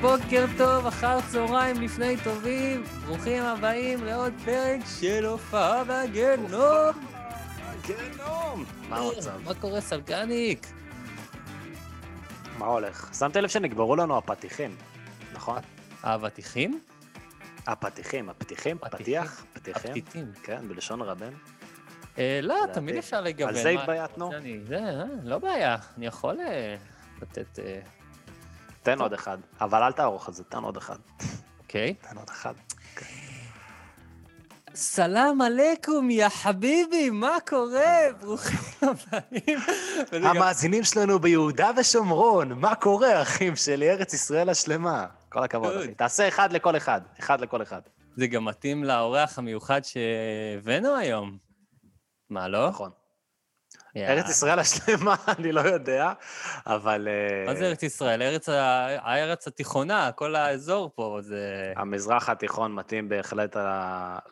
בוקר טוב, אחר צהריים לפני טובים, ברוכים הבאים לעוד פרק של הופעה מהגיהנום. גיהנום! מה המצב? מה קורה סלגניק? מה הולך? שמת לב שנגמרו לנו הפתיחים, נכון? האבטיחים? הפתיחים, הפתיחים, פתיחים. פתיח, פתיחים. הפתיתים. כן, בלשון רבן. אה, לא. תמיד אפשר לגוון. על זה התבייתנו? אני- זה, אה, לא בעיה, אני יכול אה, לתת... תן עוד אחד, אבל אל תערוך את זה, תן עוד אחד. אוקיי. תן עוד אחד. סלאם עליכום, יא חביבי, מה קורה? ברוכים הבאים. המאזינים שלנו ביהודה ושומרון, מה קורה, אחים שלי, ארץ ישראל השלמה. כל הכבוד. אחי. תעשה אחד לכל אחד, אחד לכל אחד. זה גם מתאים לאורח המיוחד שהבאנו היום. מה, לא? נכון. יאללה. ארץ ישראל השלמה, אני לא יודע, אבל... אה, מה זה ארץ ישראל? ארץ ה- הארץ התיכונה, כל האזור פה, זה... המזרח התיכון מתאים בהחלט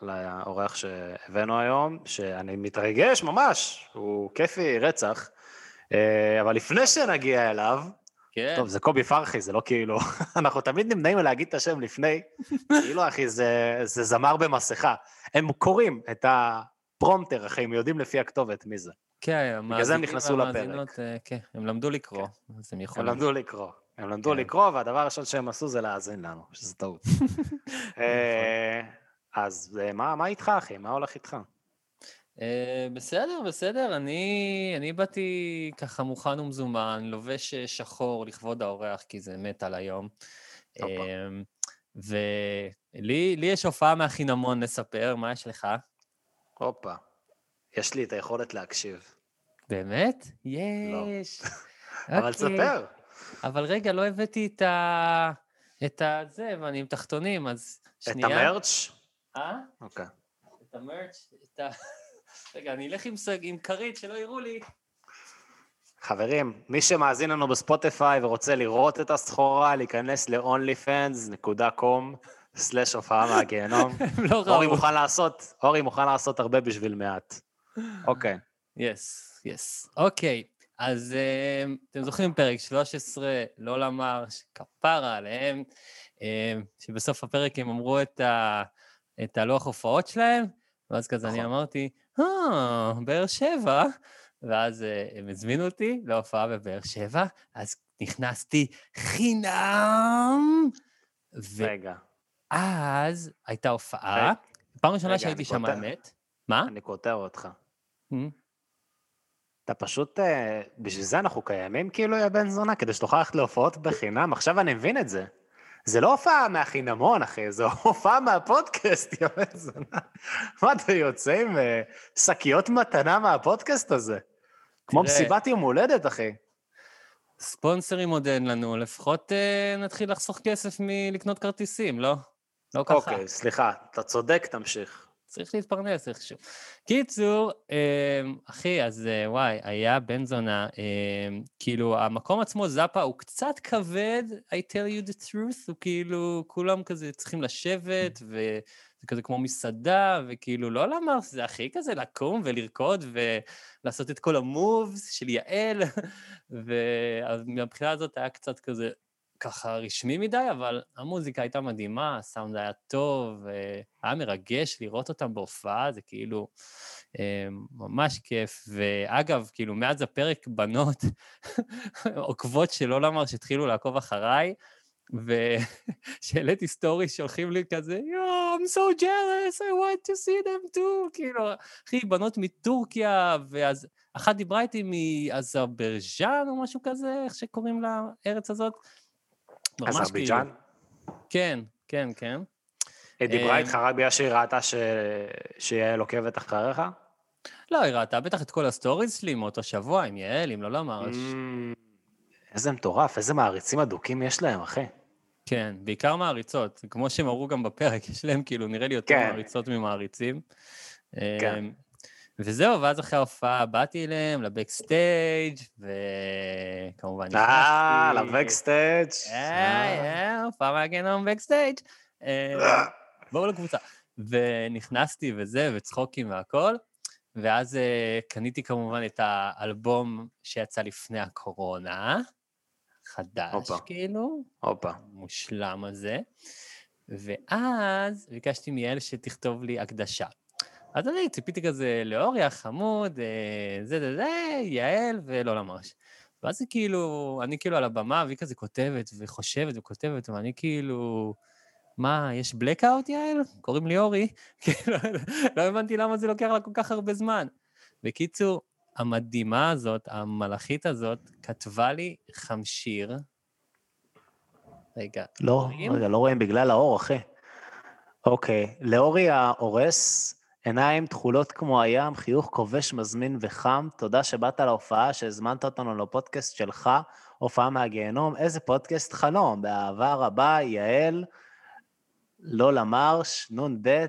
לאורח שהבאנו היום, שאני מתרגש ממש, הוא כיפי רצח. אה, אבל לפני שנגיע אליו, כן. טוב, זה קובי פרחי, זה לא כאילו... אנחנו תמיד נמנעים מלהגיד את השם לפני, כאילו, אחי, זה, זה זמר במסכה. הם קוראים את הפרומטר, אחי, הם יודעים לפי הכתובת מי זה. כן, זה הם נכנסו והמאזינות, אה, כן, הם למדו לקרוא, אז הם הם יכולים. למדו לקרוא. הם למדו כן. לקרוא, והדבר הראשון שהם עשו זה להאזין לנו, שזה טעות. אה, אז אה, מה מה איתך, אחי? מה הולך איתך? בסדר, בסדר, אני אני באתי ככה מוכן ומזומן, לובש שחור לכבוד האורח, כי זה מת על היום. אה, ולי לי יש הופעה מהחינמון לספר, מה יש לך? הופה. יש לי את היכולת להקשיב. באמת? לא. יש. אבל אוקיי. תספר. אבל רגע, לא הבאתי את ה... את הזה, ואני עם תחתונים, אז את שנייה. המרץ'? אה? אוקיי. את המרץ', את ה... רגע, אני אלך עם סג- עם כרית, שלא יראו לי. חברים, מי שמאזין לנו בספוטיפיי ורוצה לראות את הסחורה, להיכנס ל-onlyfans.com/slash הופעה מהגיהנום. לא אורי. מוכן לעשות, אורי מוכן לעשות הרבה בשביל מעט. אוקיי. יס, יס. אוקיי, אז אה, אתם זוכרים פרק 13, לא למר, כפרה עליהם, אה, שבסוף הפרק הם אמרו את, ה, את הלוח הופעות שלהם, ואז כזה אני נכון. אמרתי, אה, באר שבע, ואז אה, הם הזמינו אותי להופעה בבאר שבע, אז נכנסתי חינם, רגע, ואז הייתה הופעה, רגע, פעם ראשונה שהייתי שם. האמת. מה? אני קוטע אותך. אתה פשוט, אה, בשביל זה אנחנו קיימים כאילו, יא בן זונה, כדי שתוכל ללכת להופעות בחינם, עכשיו אני מבין את זה. זה לא הופעה מהחינמון, אחי, זו הופעה מהפודקאסט, יא בן זונה. מה, אתה יוצא עם אה, שקיות מתנה מהפודקאסט הזה? כמו. מסיבת יום הולדת, אחי. ספונסרים עוד אין לנו, לפחות אה, נתחיל לחסוך כסף מלקנות כרטיסים, לא? לא ככה. אוקיי, סליחה, אתה צודק, תמשיך. צריך להתפרנס איכשהו. קיצור, אה, אחי, אז אה, וואי, היה בן זונה, אה, כאילו, המקום עצמו, זאפה, הוא קצת כבד, I tell you the truth, הוא כאילו, כולם כזה צריכים לשבת, וזה כזה כמו מסעדה, וכאילו, לא למרס, זה הכי כזה לקום ולרקוד ולעשות את כל המובס של יעל, ומהבחינה הזאת היה קצת כזה, ככה רשמי מדי, אבל המוזיקה הייתה מדהימה, הסאונד היה טוב, אה, היה מרגש לראות אותם בהופעה, זה כאילו אה, ממש כיף. ואגב, כאילו, מאז הפרק בנות עוקבות של עולמר שהתחילו לעקוב אחריי, וכשהעליתי סטורי שולחים לי כזה, יואו, I'm so jealous, I want to see them too, כאילו, אחי, בנות מטורקיה, ואז אחת דיברה איתי מאזרבייג'אן או משהו כזה, איך שקוראים לארץ הזאת, ממש כאילו. אזרבייג'אן? כן, כן, כן. היא דיברה אה, איתך רק בגלל שהיא ראתה ש- שיעל עוקבת אחריך? לא, היא ראתה בטח את כל הסטוריז שלי מאותו שבוע עם יעל, עם לא. ממ, איזה מטורף, איזה מעריצים אדוקים יש להם, אחי. כן, בעיקר מעריצות. כמו שהם אמרו גם בפרק, יש להם כאילו, נראה לי יותר כן. מעריצות ממעריצים. כן. וזהו, ואז אחרי ההופעה באתי אליהם לבקסטייג', וכמובן אה, לבקסטייג'. היי, הופעה מהגיהנום בקסטייג'. אה, בואו לקבוצה. ונכנסתי וזה, וצחוקים והכל, ואז אה, קניתי כמובן את האלבום שיצא לפני הקורונה, חדש הופה. כאילו, הופה. המושלם הזה, ואז ביקשתי מיעל שתכתוב לי הקדשה. אז אני ציפיתי כזה לאורי החמוד, אה, זה זה זה, יעל ולא למרש. ואז זה כאילו, אני כאילו על הבמה, והיא כזה כותבת וחושבת וכותבת, ואני כאילו, מה, יש blackout, יעל? קוראים לי אורי? כאילו, לא הבנתי למה זה לוקח לה כל כך הרבה זמן. בקיצור, המדהימה הזאת, המלאכית הזאת, כתבה לי חמשיר. רגע, לא? רגע, לא רואים בגלל האור, אחי. אוקיי, לאורי ההורס, עיניים תכולות כמו הים, חיוך כובש, מזמין וחם, תודה שבאת להופעה, שהזמנת אותנו לפודקאסט שלך, הופעה מהגיהנום, איזה פודקאסט חלום, באהבה רבה, יעל, לא למרש, נ"ב, לא,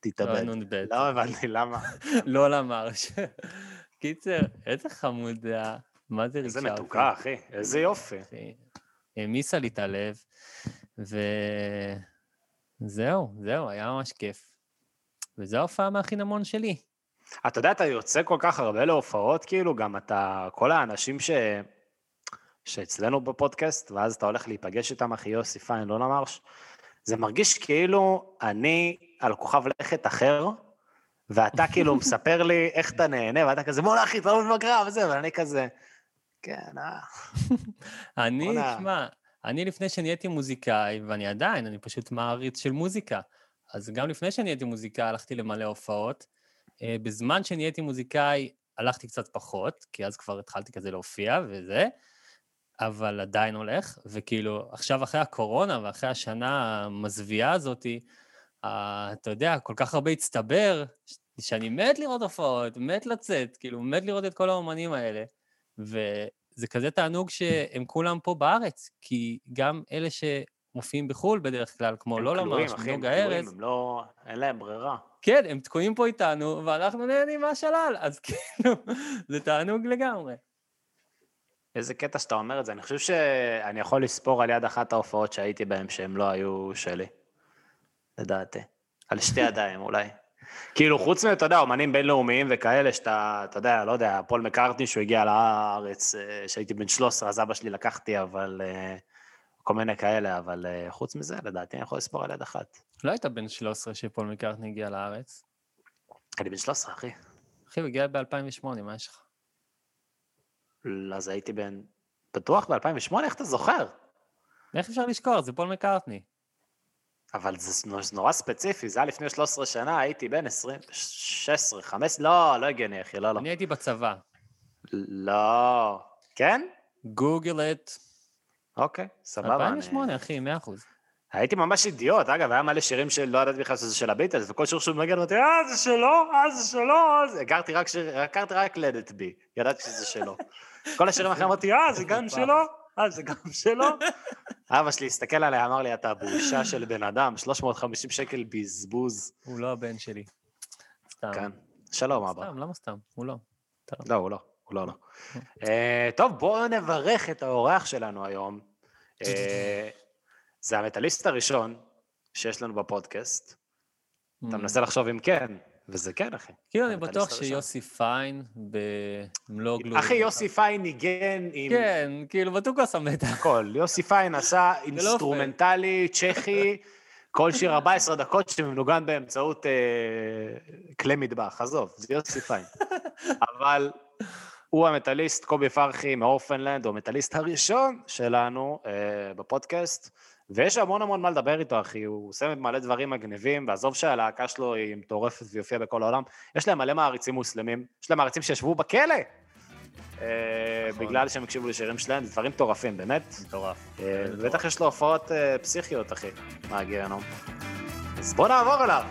תתאבד. נ"ב. לא הבנתי למה. לא למרש. קיצר, איזה חמוד זה היה. מה זה ריגשה איזה. מתוקה, אחי, איזה יופי. העמיסה לי את הלב, וזהו, זהו, היה ממש כיף. וזו ההופעה מהחינמון שלי. אתה יודע, אתה יוצא כל כך הרבה להופעות, כאילו, גם אתה, כל האנשים ש... שאצלנו בפודקאסט, ואז אתה הולך להיפגש איתם, אחי יוסי פיין, לא למרש, זה מרגיש כאילו אני על כוכב לכת אחר, ואתה כאילו מספר לי איך אתה נהנה, ואתה כזה, בוא'נה אחי, אתה לא מבין מה קרה, וזה, ואני כזה, כן, אה. אני. תשמע, אני לפני שנהייתי מוזיקאי, ואני עדיין, אני פשוט מעריץ של מוזיקה. אז גם לפני שנהייתי מוזיקאי הלכתי למלא הופעות. אה, בזמן שנהייתי מוזיקאי הלכתי קצת פחות, כי אז כבר התחלתי כזה להופיע וזה, אבל עדיין הולך, וכאילו, עכשיו אחרי הקורונה ואחרי השנה המזוויעה הזאתי, אה, אתה יודע, כל כך הרבה הצטבר, ש- שאני מת לראות הופעות, מת לצאת, כאילו, מת לראות את כל האומנים האלה. וזה כזה תענוג שהם כולם פה בארץ, כי גם אלה שמופיעים בחו"ל בדרך כלל, כמו לא הם נוגה ארז, הם לא, אין להם ברירה. כן, הם תקועים פה איתנו, ואנחנו נהנים מהשלל, אז כאילו, זה תענוג לגמרי. איזה קטע שאתה אומר את זה, אני חושב שאני יכול לספור על יד אחת ההופעות שהייתי בהן שהם לא היו שלי, לדעתי. על שתי ידיים אולי. כאילו, חוץ מ, אתה יודע, אומנים בינלאומיים וכאלה, שאתה, אתה יודע, לא יודע, פול מקארטני, שהוא הגיע לארץ, אה, כשהייתי בן 13, אז אבא שלי לקחתי, אבל... אה, כל מיני כאלה, אבל אה, חוץ מזה, לדעתי אני יכול לספור על יד אחת. לא היית בן 13 שפול מקארטני הגיע לארץ. אני בן 13, אחי. אחי, הוא הגיע ב-2008, מה יש לך? אז הייתי בן... בטוח ב-2008? איך אתה זוכר? איך אפשר לשכוח? זה פול מקארטני. אבל זה נורא ספציפי, זה היה לפני 13 שנה, הייתי בן 20, 16, 15, לא, לא הגיוני, אחי, לא, לא. אני הייתי בצבא. לא. כן? גוגל את. אוקיי, סבבה. אני- 2008, אחי, 100 אחוז. הייתי ממש אידיוט, אגב, היה מלא שירים שלא ידעתי בכלל שזה של הביטלס, וכל שיר שהוא מנגן, אמרתי, אה, זה שלו, אה, זה שלו, אה, זה... הכרתי רק שיר, הכרתי רק it be, ידעתי שזה שלו. כל השירים האחרים אמרתי, אה, זה גם שלו, אה, זה גם שלו. אבא שלי הסתכל עליי, אמר לי, אתה בושה של בן אדם, 350 שקל בזבוז. הוא לא הבן שלי. סתם. כן. שלום, אבא. סתם, למה סתם? הוא לא. לא, הוא לא, הוא לא, לא. אה, טוב, בואו נברך את האורח שלנו היום. אה, זה המטאליסט הראשון שיש לנו בפודקאסט. אתה Mm. מנסה לחשוב אם כן, וזה כן, אחי. כאילו, אני בטוח. שיוסי פיין במלוא גלוי. אחי, יוסי פיין ניגן עם כן, כאילו, בטוח שם את הכל. יוסי פיין עשה אינסטרומנטלי, צ'כי, כל שיר 14 דקות שמנוגן באמצעות אה, כלי מטבח. עזוב, זה יוסי פיין. אבל הוא המטאליסט, קובי פרחי מ Orphaned Land, הוא המטאליסט הראשון שלנו אה, בפודקאסט, ויש המון המון מה לדבר איתו, אחי, הוא עושה מלא דברים מגניבים, ועזוב שהלהקה שלו היא מטורפת ויופיע בכל העולם, יש להם מלא מעריצים מוסלמים, יש להם מעריצים שישבו בכלא, אה, בגלל שהם הקשיבו לשירים שלהם, זה דברים מטורפים, באמת. מטורף. אה, בטח יש לו הופעות אה, פסיכיות, אחי, מהגיהנום. אז בוא נעבור אליו,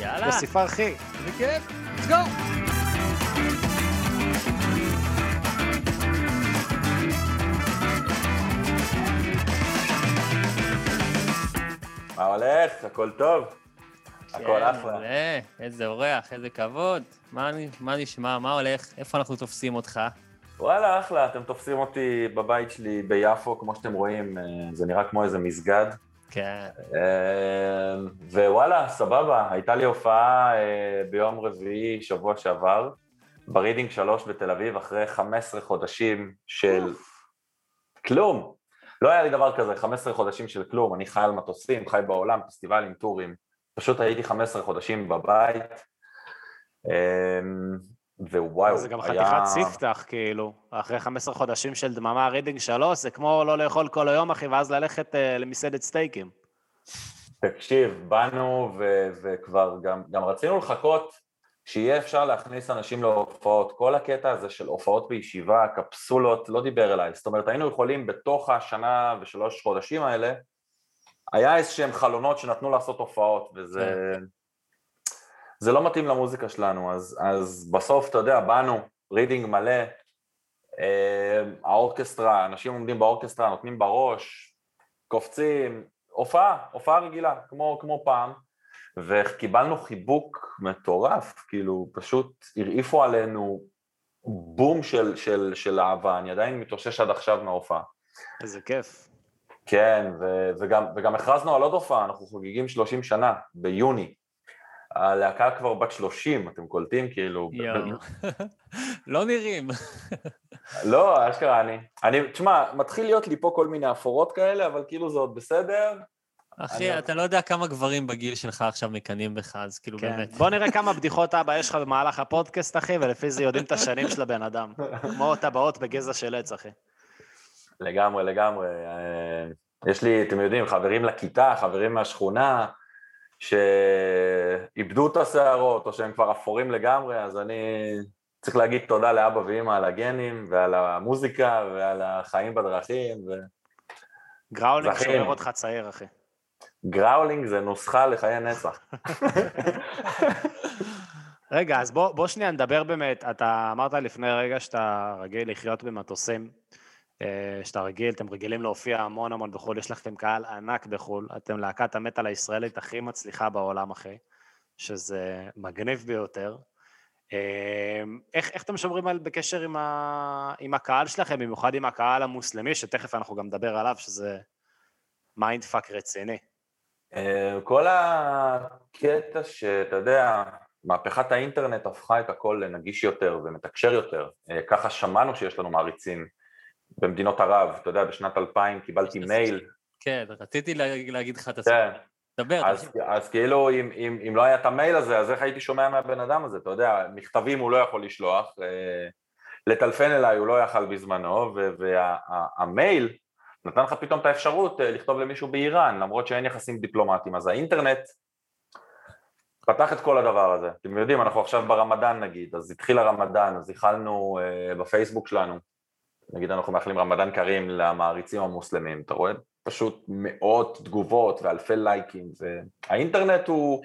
יאללה, יוסיפה אחי. זה כיף. let's go. מה הולך? הכל טוב? הכל כן, אחלה. מעולה. איזה אורח, איזה כבוד. מה מה נשמע, מה הולך? איפה אנחנו תופסים אותך? וואלה, אחלה, אתם תופסים אותי בבית שלי ביפו, כמו שאתם רואים, אה, זה נראה כמו איזה מסגד. כן. אה, ווואלה, סבבה, הייתה לי הופעה אה, ביום רביעי, שבוע שעבר, ברידינג 3 בתל אביב, אחרי 15 חודשים של כלום. לא היה לי דבר כזה, 15 חודשים של כלום, אני חי על מטוסים, חי בעולם, פסטיבלים, טורים. פשוט הייתי 15 חודשים בבית, אה, ווואו, זה גם היה- חתיכת ספתח, כאילו. אחרי 15 חודשים של דממה רידינג 3, זה כמו לא לאכול כל היום, אחי, ואז ללכת אה, למסעדת סטייקים. תקשיב, באנו ו- וכבר גם, גם רצינו לחכות שיהיה אפשר להכניס אנשים להופעות. כל הקטע הזה של הופעות בישיבה, קפסולות, לא דיבר אליי. זאת אומרת, היינו יכולים בתוך השנה ושלוש חודשים האלה, היה איזשהם חלונות שנתנו לעשות הופעות, וזה... זה לא מתאים למוזיקה שלנו, אז, אז בסוף, אתה יודע, באנו, רידינג מלא, אה, האורקסטרה, אנשים עומדים באורקסטרה, נותנים בראש, קופצים, הופעה, הופעה רגילה, כמו, כמו פעם, וקיבלנו חיבוק מטורף, כאילו, פשוט הרעיפו עלינו בום של, של, של אהבה, אני עדיין מתאושש עד עכשיו מההופעה. איזה כיף. כן, ו, וגם, וגם הכרזנו על עוד הופעה, אנחנו חוגגים 30 שנה, ביוני. הלהקה כבר בת 30, אתם קולטים? כאילו... לא נראים. לא, אשכרה, אני... אני, תשמע, מתחיל להיות לי פה כל מיני אפורות כאלה, אבל כאילו זה עוד בסדר. אחי, אני- אתה לא יודע כמה גברים בגיל שלך עכשיו מקנאים בך, אז כאילו כן. באמת. בוא נראה כמה בדיחות אבא יש לך במהלך הפודקאסט, אחי, ולפי זה יודעים את השנים של הבן אדם. כמו טבעות בגזע של עץ, אחי. לגמרי, לגמרי. אה, יש לי, אתם יודעים, חברים לכיתה, חברים מהשכונה, שאיבדו את השערות, או שהם כבר אפורים לגמרי, אז אני צריך להגיד תודה לאבא ואמא על הגנים, ועל המוזיקה, ועל החיים בדרכים, growling זכינו. שומר אותך צעיר, אחי. ו growling זה נוסחה לחיי נצח. רגע, אז בוא, בוא שנייה נדבר באמת, אתה אמרת לפני רגע שאתה רגיל לחיות במטוסים, אה, שאתה רגיל, אתם רגילים להופיע המון המון בחו"ל, יש לכם קהל ענק בחו"ל, אתם להקת המטאל הישראלית הכי מצליחה בעולם, אחי, שזה מגניב ביותר. אה, איך, איך אתם שומרים על, בקשר עם, ה, עם הקהל שלכם, במיוחד עם הקהל המוסלמי, שתכף אנחנו גם נדבר עליו, שזה mind fuck רציני. אה, כל הקטע שאתה יודע, מהפכת האינטרנט הפכה את הכל לנגיש יותר ומתקשר יותר. אה, ככה שמענו שיש לנו מעריצים במדינות ערב. אתה יודע, בשנת 2000 קיבלתי מייל. כן, רציתי לה- להגיד לך את כן, הסיפור. דבר, אז. אז כאילו, אם, אם, אם לא היה את המייל הזה, אז איך הייתי שומע מהבן אדם הזה? אתה יודע, מכתבים הוא לא יכול לשלוח, אה, לטלפן אליי הוא לא יכל בזמנו, והמייל נתן לך פתאום את האפשרות אה, לכתוב למישהו באיראן, למרות שאין יחסים דיפלומטיים. אז האינטרנט פתח את כל הדבר הזה. אתם יודעים, אנחנו עכשיו ברמדאן נגיד, אז התחיל הרמדאן, אז איחלנו אה, בפייסבוק שלנו, נגיד אנחנו מאחלים רמדאן קרים למעריצים המוסלמים, אתה רואה? פשוט מאות תגובות ואלפי לייקים, והאינטרנט הוא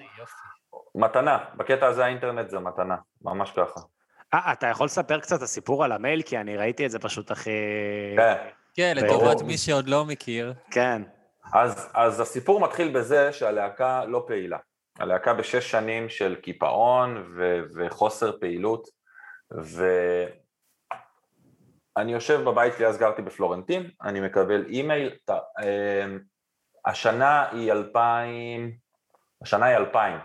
מתנה, בקטע הזה האינטרנט זה מתנה, ממש ככה. אה, אתה יכול לספר קצת את הסיפור על המייל? כי אני ראיתי את זה פשוט הכי... כן. כן. לטובת מי שעוד לא מכיר. כן. אז, אז הסיפור מתחיל בזה שהלהקה לא פעילה. הלהקה בשש שנים של קיפאון ו- וחוסר פעילות, ואני יושב בבית, לי אז גרתי בפלורנטין, אני מקבל אימייל, ת- אמ, השנה היא 2000, השנה היא 2000,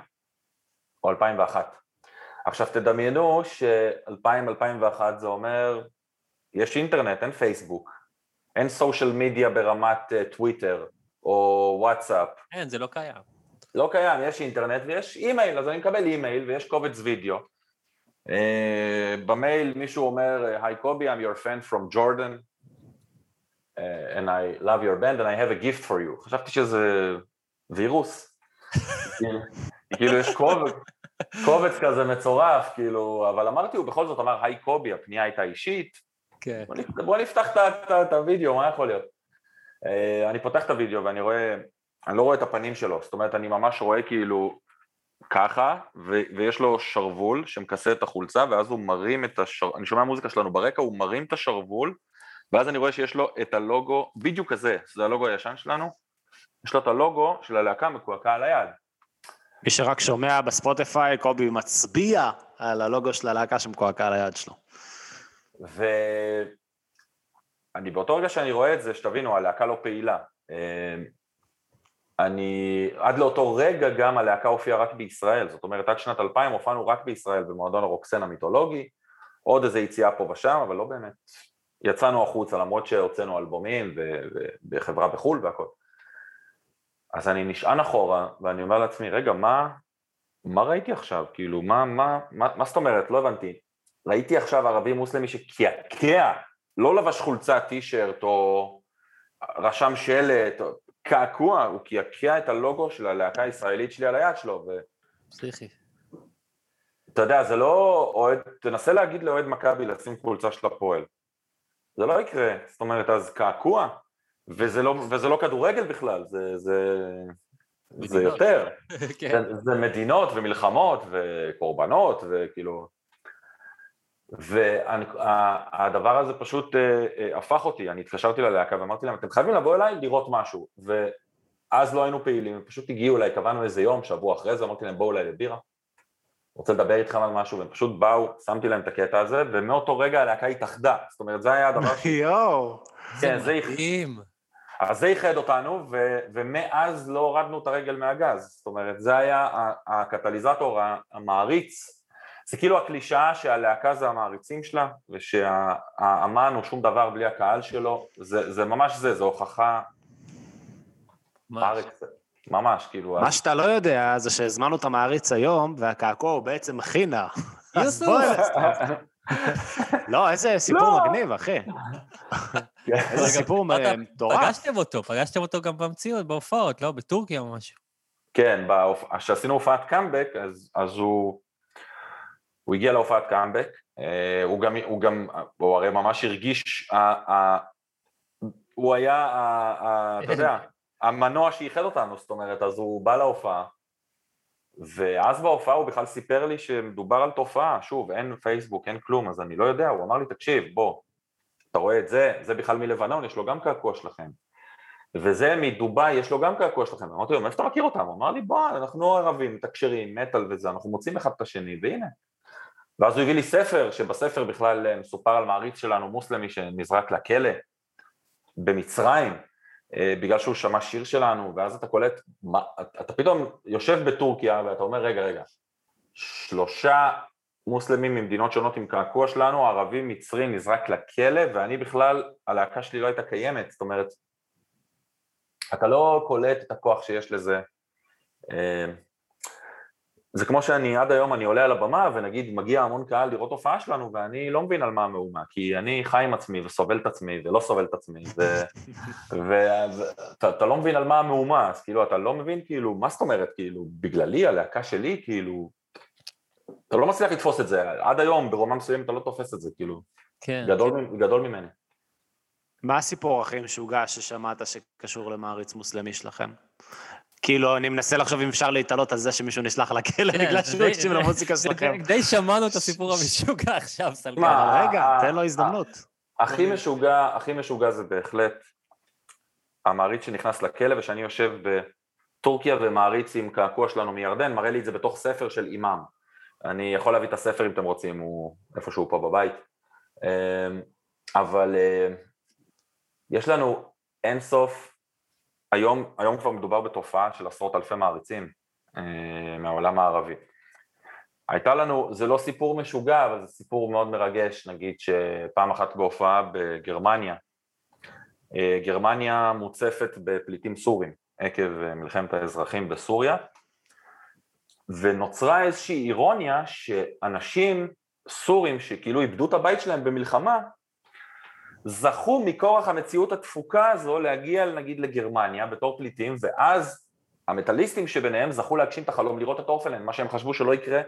או 2001. עכשיו תדמיינו ש-2000-2001 זה אומר, יש אינטרנט, אין פייסבוק, אין social media ברמת אה, טוויטר או וואטסאפ, כן, זה לא קיים. לא קיים, יש אינטרנט ויש אימייל, אז אני מקבל אימייל ויש קובץ וידאו. Uh, במייל מישהו אומר, היי קובי, I'm your fan from Jordan, and I love your band and I have a gift for you. חשבתי שזה וירוס. כאילו יש קובץ, קובץ כזה מצורף, כאילו, אבל אמרתי, הוא בכל זאת אמר, היי קובי, הפנייה הייתה אישית, כן. בוא נפ- בוא נפתח את הוידאו, מה יכול להיות? אה, אני פותח את הוידאו ואני רואה, אני לא רואה את הפנים שלו, זאת אומרת, אני ממש רואה כאילו ככה, ו- ויש לו שרוול שמכסה את החולצה, ואז הוא מרים את השר... אני שומע מוזיקה שלנו ברקע, הוא מרים את השרוול, ואז אני רואה שיש לו את הלוגו, בדיוק כזה, זה הלוגו הישן שלנו, יש לו את הלוגו של הלהקה מקועקע על היד. מי שרק שומע בספוטיפיי, קובי מצביע על הלוגו של הלהקה שמקועקע על היד שלו. ואני באותו רגע שאני רואה את זה, שתבינו, הלהקה לא פעילה. אה, אני, עד לאותו רגע גם הלהקה הופיעה רק בישראל, זאת אומרת עד שנת 2000 הופענו רק בישראל במועדון הרוקסן המיתולוגי, עוד איזה יציאה פה ושם, אבל לא באמת. יצאנו החוצה למרות שהוצאנו אלבומים ובחברה בחו"ל והכל. אז אני נשען אחורה ואני אומר לעצמי, רגע, מה, מה ראיתי עכשיו? כאילו, מה, מה, מה, מה זאת אומרת? לא הבנתי. ראיתי עכשיו ערבי מוסלמי שקעקע, לא לבש חולצה טישרט או רשם שלט, או- קעקוע, הוא קעקע את הלוגו של הלהקה הישראלית שלי על היד שלו, ואתה פסיכי. יודע, זה לא אוהד, תנסה להגיד לאוהד מכבי לשים חולצה של הפועל. זה לא יקרה, זאת אומרת, אז קעקוע, וזה לא, וזה לא כדורגל בכלל, זה, זה, זה. יותר. כן. זה, זה מדינות ומלחמות וקורבנות וכאילו... והדבר הזה פשוט אה, אה, הפך אותי, אני התקשרתי ללהקה ואמרתי להם, אתם חייבים לבוא אליי לראות משהו. ואז לא היינו פעילים, פשוט הגיעו אליי, קבענו איזה יום, שבוע אחרי זה, אמרתי להם, בואו אליי לבירה. רוצה לדבר איתכם על משהו, והם פשוט באו, שמתי להם את הקטע הזה, ומאותו רגע הלהקה התאחדה. זאת אומרת, זה היה הדבר ש... יואו. כן, זה מדהים. אז זה איחד אותנו, ו- ומאז לא הורדנו את הרגל מהגז. זאת אומרת, זה היה הקטליזטור המעריץ. זה כאילו הקלישאה שהלהקה זה המעריצים שלה, ושהאמן הוא שום דבר בלי הקהל שלו. זה, זה ממש זה, זו הוכחה ממש. כאילו... מה שאתה לא יודע זה שהזמנו את המעריץ היום, והקעקוע הוא בעצם חינה. אז יוסוף. בוא... לא, איזה סיפור לא. מגניב, אחי. איזה סיפור מטורף. פגשתם אותו, פגשתם אותו גם במציאות, בהופעות, לא? בטורקיה או משהו. כן, כשעשינו הופעת קאמבק, אז, אז הוא, הוא הגיע להופעת קאמבק, אה, הוא גם, הוא גם, הוא הרי ממש הרגיש, ה, ה, הוא היה, ה, ה, אתה יודע, המנוע שאיחד אותנו, זאת אומרת, אז הוא בא להופעה, ואז בהופעה הוא בכלל סיפר לי שמדובר על תופעה, שוב, אין פייסבוק, אין כלום, אז אני לא יודע, הוא אמר לי, תקשיב, בוא, אתה רואה את זה, זה בכלל מלבנון, יש לו גם קעקוע שלכם. וזה מדובאי, יש לו גם קעקוע שלכם. אמרתי לו, מאיפה אתה מכיר אותם? הוא אמר לי, בוא, אנחנו ערבים, מתקשרים, מטאל וזה, אנחנו מוצאים אחד את השני, והנה. ואז הוא הביא לי ספר, שבספר בכלל אה, מסופר על מעריץ שלנו, מוסלמי, שנזרק לכלא במצרים, אה, בגלל שהוא שמע שיר שלנו, ואז אתה קולט, מה, אתה פתאום יושב בטורקיה ואתה אומר, רגע, רגע, שלושה מוסלמים ממדינות שונות עם קעקוע שלנו, ערבי מצרי נזרק לכלא, ואני בכלל, הלהקה שלי לא הייתה קיימת, זאת אומרת, אתה לא קולט את הכוח שיש לזה. זה כמו שאני עד היום, אני עולה על הבמה ונגיד מגיע המון קהל לראות הופעה שלנו ואני לא מבין על מה המהומה, כי אני חי עם עצמי וסובל את עצמי ולא סובל את עצמי, ואתה לא מבין על מה המהומה, אז כאילו אתה לא מבין כאילו, מה זאת אומרת, כאילו, בגללי, הלהקה שלי, כאילו, אתה לא מצליח לתפוס את זה, עד היום ברמה מסוימת אתה לא תופס את זה, כאילו, כן. גדול, גדול ממני. מה הסיפור הכי משוגע ששמעת שקשור למעריץ מוסלמי שלכם? כאילו, אני מנסה לחשוב אם אפשר להתעלות על זה שמישהו נשלח לכלא כן, בגלל שהוא הקשיב למוזיקה שלכם. די- שמענו את הסיפור המשוגע עכשיו, סלקן. רגע, תן לו הזדמנות. הכי משוגע, הכי משוגע זה בהחלט המעריץ שנכנס לכלא ושאני יושב בטורקיה ומעריץ עם קעקוע שלנו מירדן, מראה לי את זה בתוך ספר של אימאם. אני יכול להביא את הספר אם אתם רוצים, הוא איפשהו פה בבית. אמ, אבל אה, יש לנו אינסוף, היום, היום כבר מדובר בתופעה של עשרות אלפי מעריצים אה, מהעולם הערבי. הייתה לנו, זה לא סיפור משוגע, אבל זה סיפור מאוד מרגש, נגיד שפעם אחת בהופעה בגרמניה, אה, גרמניה מוצפת בפליטים סורים עקב אה, מלחמת האזרחים בסוריה, ונוצרה איזושהי אירוניה שאנשים סורים שכאילו איבדו את הבית שלהם במלחמה, זכו מכורח המציאות התפוקה הזו להגיע נגיד לגרמניה בתור פליטים, ואז המטאליסטים שביניהם זכו להגשים את החלום לראות את אורפלנד, מה שהם חשבו שלא יקרה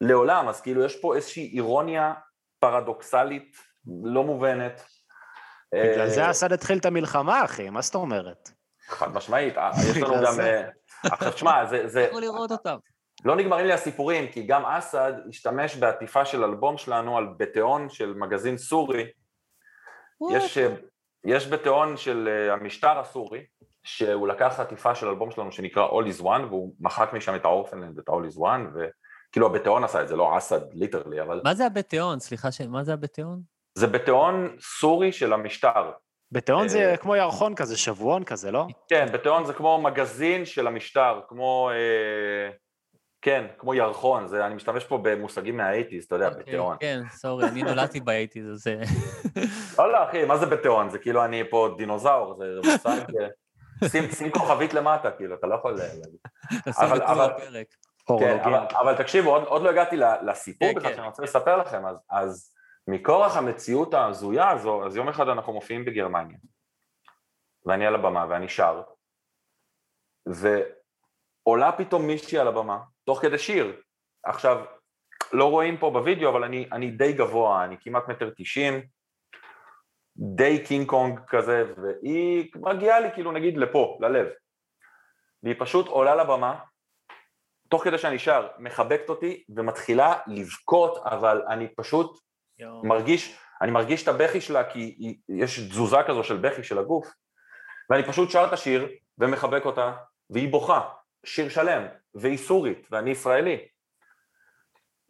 לעולם, אז כאילו יש פה איזושהי אירוניה פרדוקסלית לא מובנת. בגלל אה, זה אסד התחיל את המלחמה, אחי, מה זאת אומרת? חד משמעית, אה, יש לנו גם... אה, עכשיו, תשמע, זה- זה... יכול לראות אותם. לא נגמרים לי הסיפורים, כי גם אסד השתמש בעטיפה של אלבום שלנו על בטאון של מגזין סורי. יש, אה, יש בטאון של אה, המשטר הסורי, שהוא לקח עטיפה של אלבום שלנו שנקרא All is One, והוא מחק משם את ה Orphaned Land, את All is One, וכאילו הבטאון עשה את זה, לא אסד literally, אבל מה זה הבטאון? סליחה, ש- מה זה הבטאון? זה בטאון סורי של המשטר. בטאון זה אה, כמו ירחון כזה, שבועון כזה, לא? כן, בטאון זה כמו מגזין של המשטר, כמו... אה, כן, כמו ירחון, זה, אני משתמש פה במושגים מה-80's, אתה יודע, אוקיי, בטאון. כן, סורי, אני נולדתי באייטיז, אז זה... לא, לא, אחי, מה זה בטאון? זה כאילו אני פה דינוזאור, זה מושג... אה, שים, שים כוכבית למטה, כאילו, אתה לא יכול להגיד. נשים אבל- אבל- הפרק. כן. אבל, אבל תקשיבו, עוד, עוד לא הגעתי לסיפור כן, בכלל כן. שאני רוצה לספר לכם, אז, אז מכורח המציאות ההזויה הזו, אז יום אחד אנחנו מופיעים בגרמניה, ואני על הבמה ואני שר, ועולה פתאום מישהי על הבמה, תוך כדי שיר. עכשיו, לא רואים פה בווידאו, אבל אני, אני די גבוה, אני כמעט מטר תשעים, די קינג קונג כזה, והיא מגיעה לי כאילו נגיד לפה, ללב. והיא פשוט עולה לבמה, תוך כדי שאני שר, מחבקת אותי ומתחילה לבכות, אבל אני פשוט מרגיש, אני מרגיש את הבכי שלה כי היא, יש תזוזה כזו של בכי של הגוף, ואני פשוט שר את השיר ומחבק אותה, והיא בוכה, שיר שלם, והיא סורית, ואני ישראלי.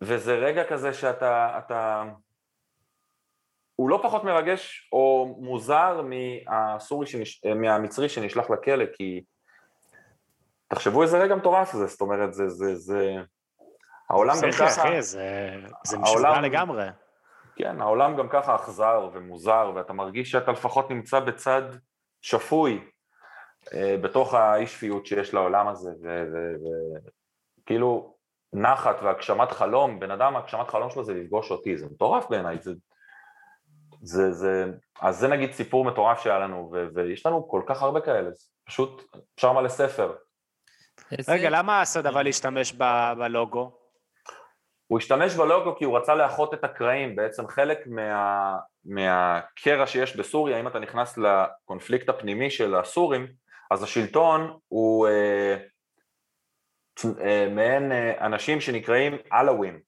וזה רגע כזה שאתה, אתה... הוא לא פחות מרגש או מוזר מהסורי, שנש... מהמצרי שנשלח לכלא, כי תחשבו איזה רגע מטורף זה, זאת אומרת, זה, זה, זה... העולם גם ככה... אחי, זה זה העולם- משוגע לגמרי. כן, העולם גם ככה אכזר ומוזר, ואתה מרגיש שאתה לפחות נמצא בצד שפוי בתוך האי שפיות שיש לעולם הזה, וכאילו נחת והגשמת חלום, בן אדם, הגשמת חלום שלו זה לפגוש אותי, זה מטורף בעיניי, זה, זה, זה, אז זה נגיד סיפור מטורף שהיה לנו, ו, ויש לנו כל כך הרבה כאלה, זה פשוט אפשר מלא ספר. איזה- רגע, למה אסד אבל השתמש ב- בלוגו? הוא השתמש בלוגו כי הוא רצה לאחות את הקרעים, בעצם חלק מה, מהקרע שיש בסוריה, אם אתה נכנס לקונפליקט הפנימי של הסורים, אז השלטון הוא אה, אה, מעין אה, אנשים שנקראים עלאווים.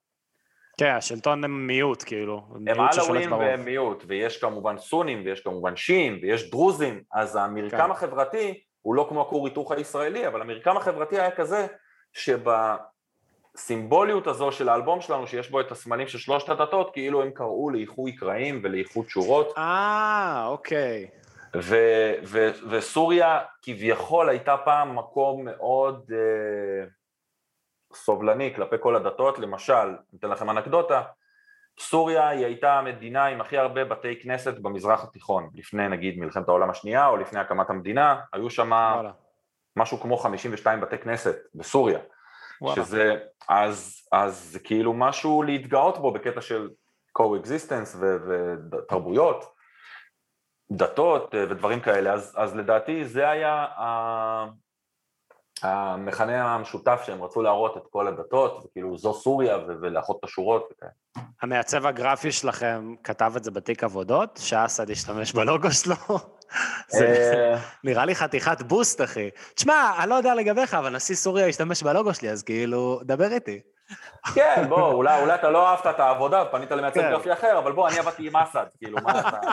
כן, השלטון הם מיעוט, כאילו. הם עלאווים ברוב. והם מיעוט, ויש כמובן סונים, ויש כמובן שיעים, ויש דרוזים, אז המרקם כן. החברתי הוא לא כמו הכור היתוך הישראלי, אבל המרקם החברתי היה כזה שבסימבוליות הזו של האלבום שלנו, שיש בו את הסמלים של שלושת הדתות, כאילו הם קראו לאיחוי קרעים ולאיחוד שורות, אה, אוקיי. ו- ו- וסוריה כביכול הייתה פעם מקום מאוד אה, סובלני כלפי כל הדתות, למשל, אני אתן לכם אנקדוטה, סוריה היא הייתה המדינה עם הכי הרבה בתי כנסת במזרח התיכון, לפני נגיד מלחמת העולם השנייה או לפני הקמת המדינה, היו שם. משהו כמו 52 בתי כנסת בסוריה, וואלה. שזה, אז, אז זה כאילו משהו להתגאות בו בקטע של co-existence ותרבויות, דתות אה, ודברים כאלה, אז, אז לדעתי זה היה המכנה המשותף שהם רצו להראות את כל הדתות, וכאילו זו סוריה ו- ולאחות את השורות וכאלה. המעצב הגרפי שלכם כתב את זה בתיק עבודות, שאסד השתמש בלוגו שלו? זה אה, נראה לי חתיכת בוסט, אחי. תשמע, אני לא יודע לגביך, אבל נשיא סוריה השתמש בלוגו שלי, אז כאילו, דבר איתי. כן, בוא, אולי, אולי אתה לא אהבת את העבודה ופנית למעצב כן. גרפי אחר, אבל בוא, אני עבדתי עם אסד, כאילו, מה אתה...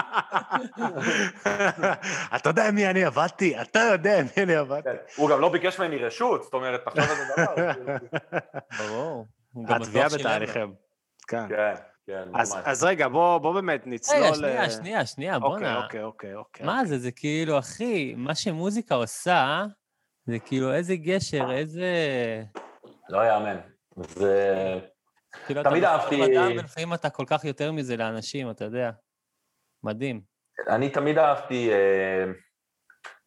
אתה יודע עם מי אני עבדתי? אתה יודע עם מי אני עבדתי. כן. הוא גם לא ביקש ממני רשות, זאת אומרת, תחשוב על זה דבר. כאילו. ברור. התביעה. בתהליכם. כן. כן, כן, אז, ממש. אז רגע, בוא, בוא באמת נצלול... רגע, שנייה, אה, שנייה, שנייה, אוקיי, בואנה. אוקיי, אוקיי, אוקיי. מה זה, זה כאילו, אחי, מה שמוזיקה עושה, זה כאילו איזה גשר, איזה... לא יאמן. זה... כאילו, תמיד אהבתי- אדם, ולפעמים אתה כל כך יותר מזה לאנשים, אתה יודע. מדהים. אני תמיד אהבתי אה,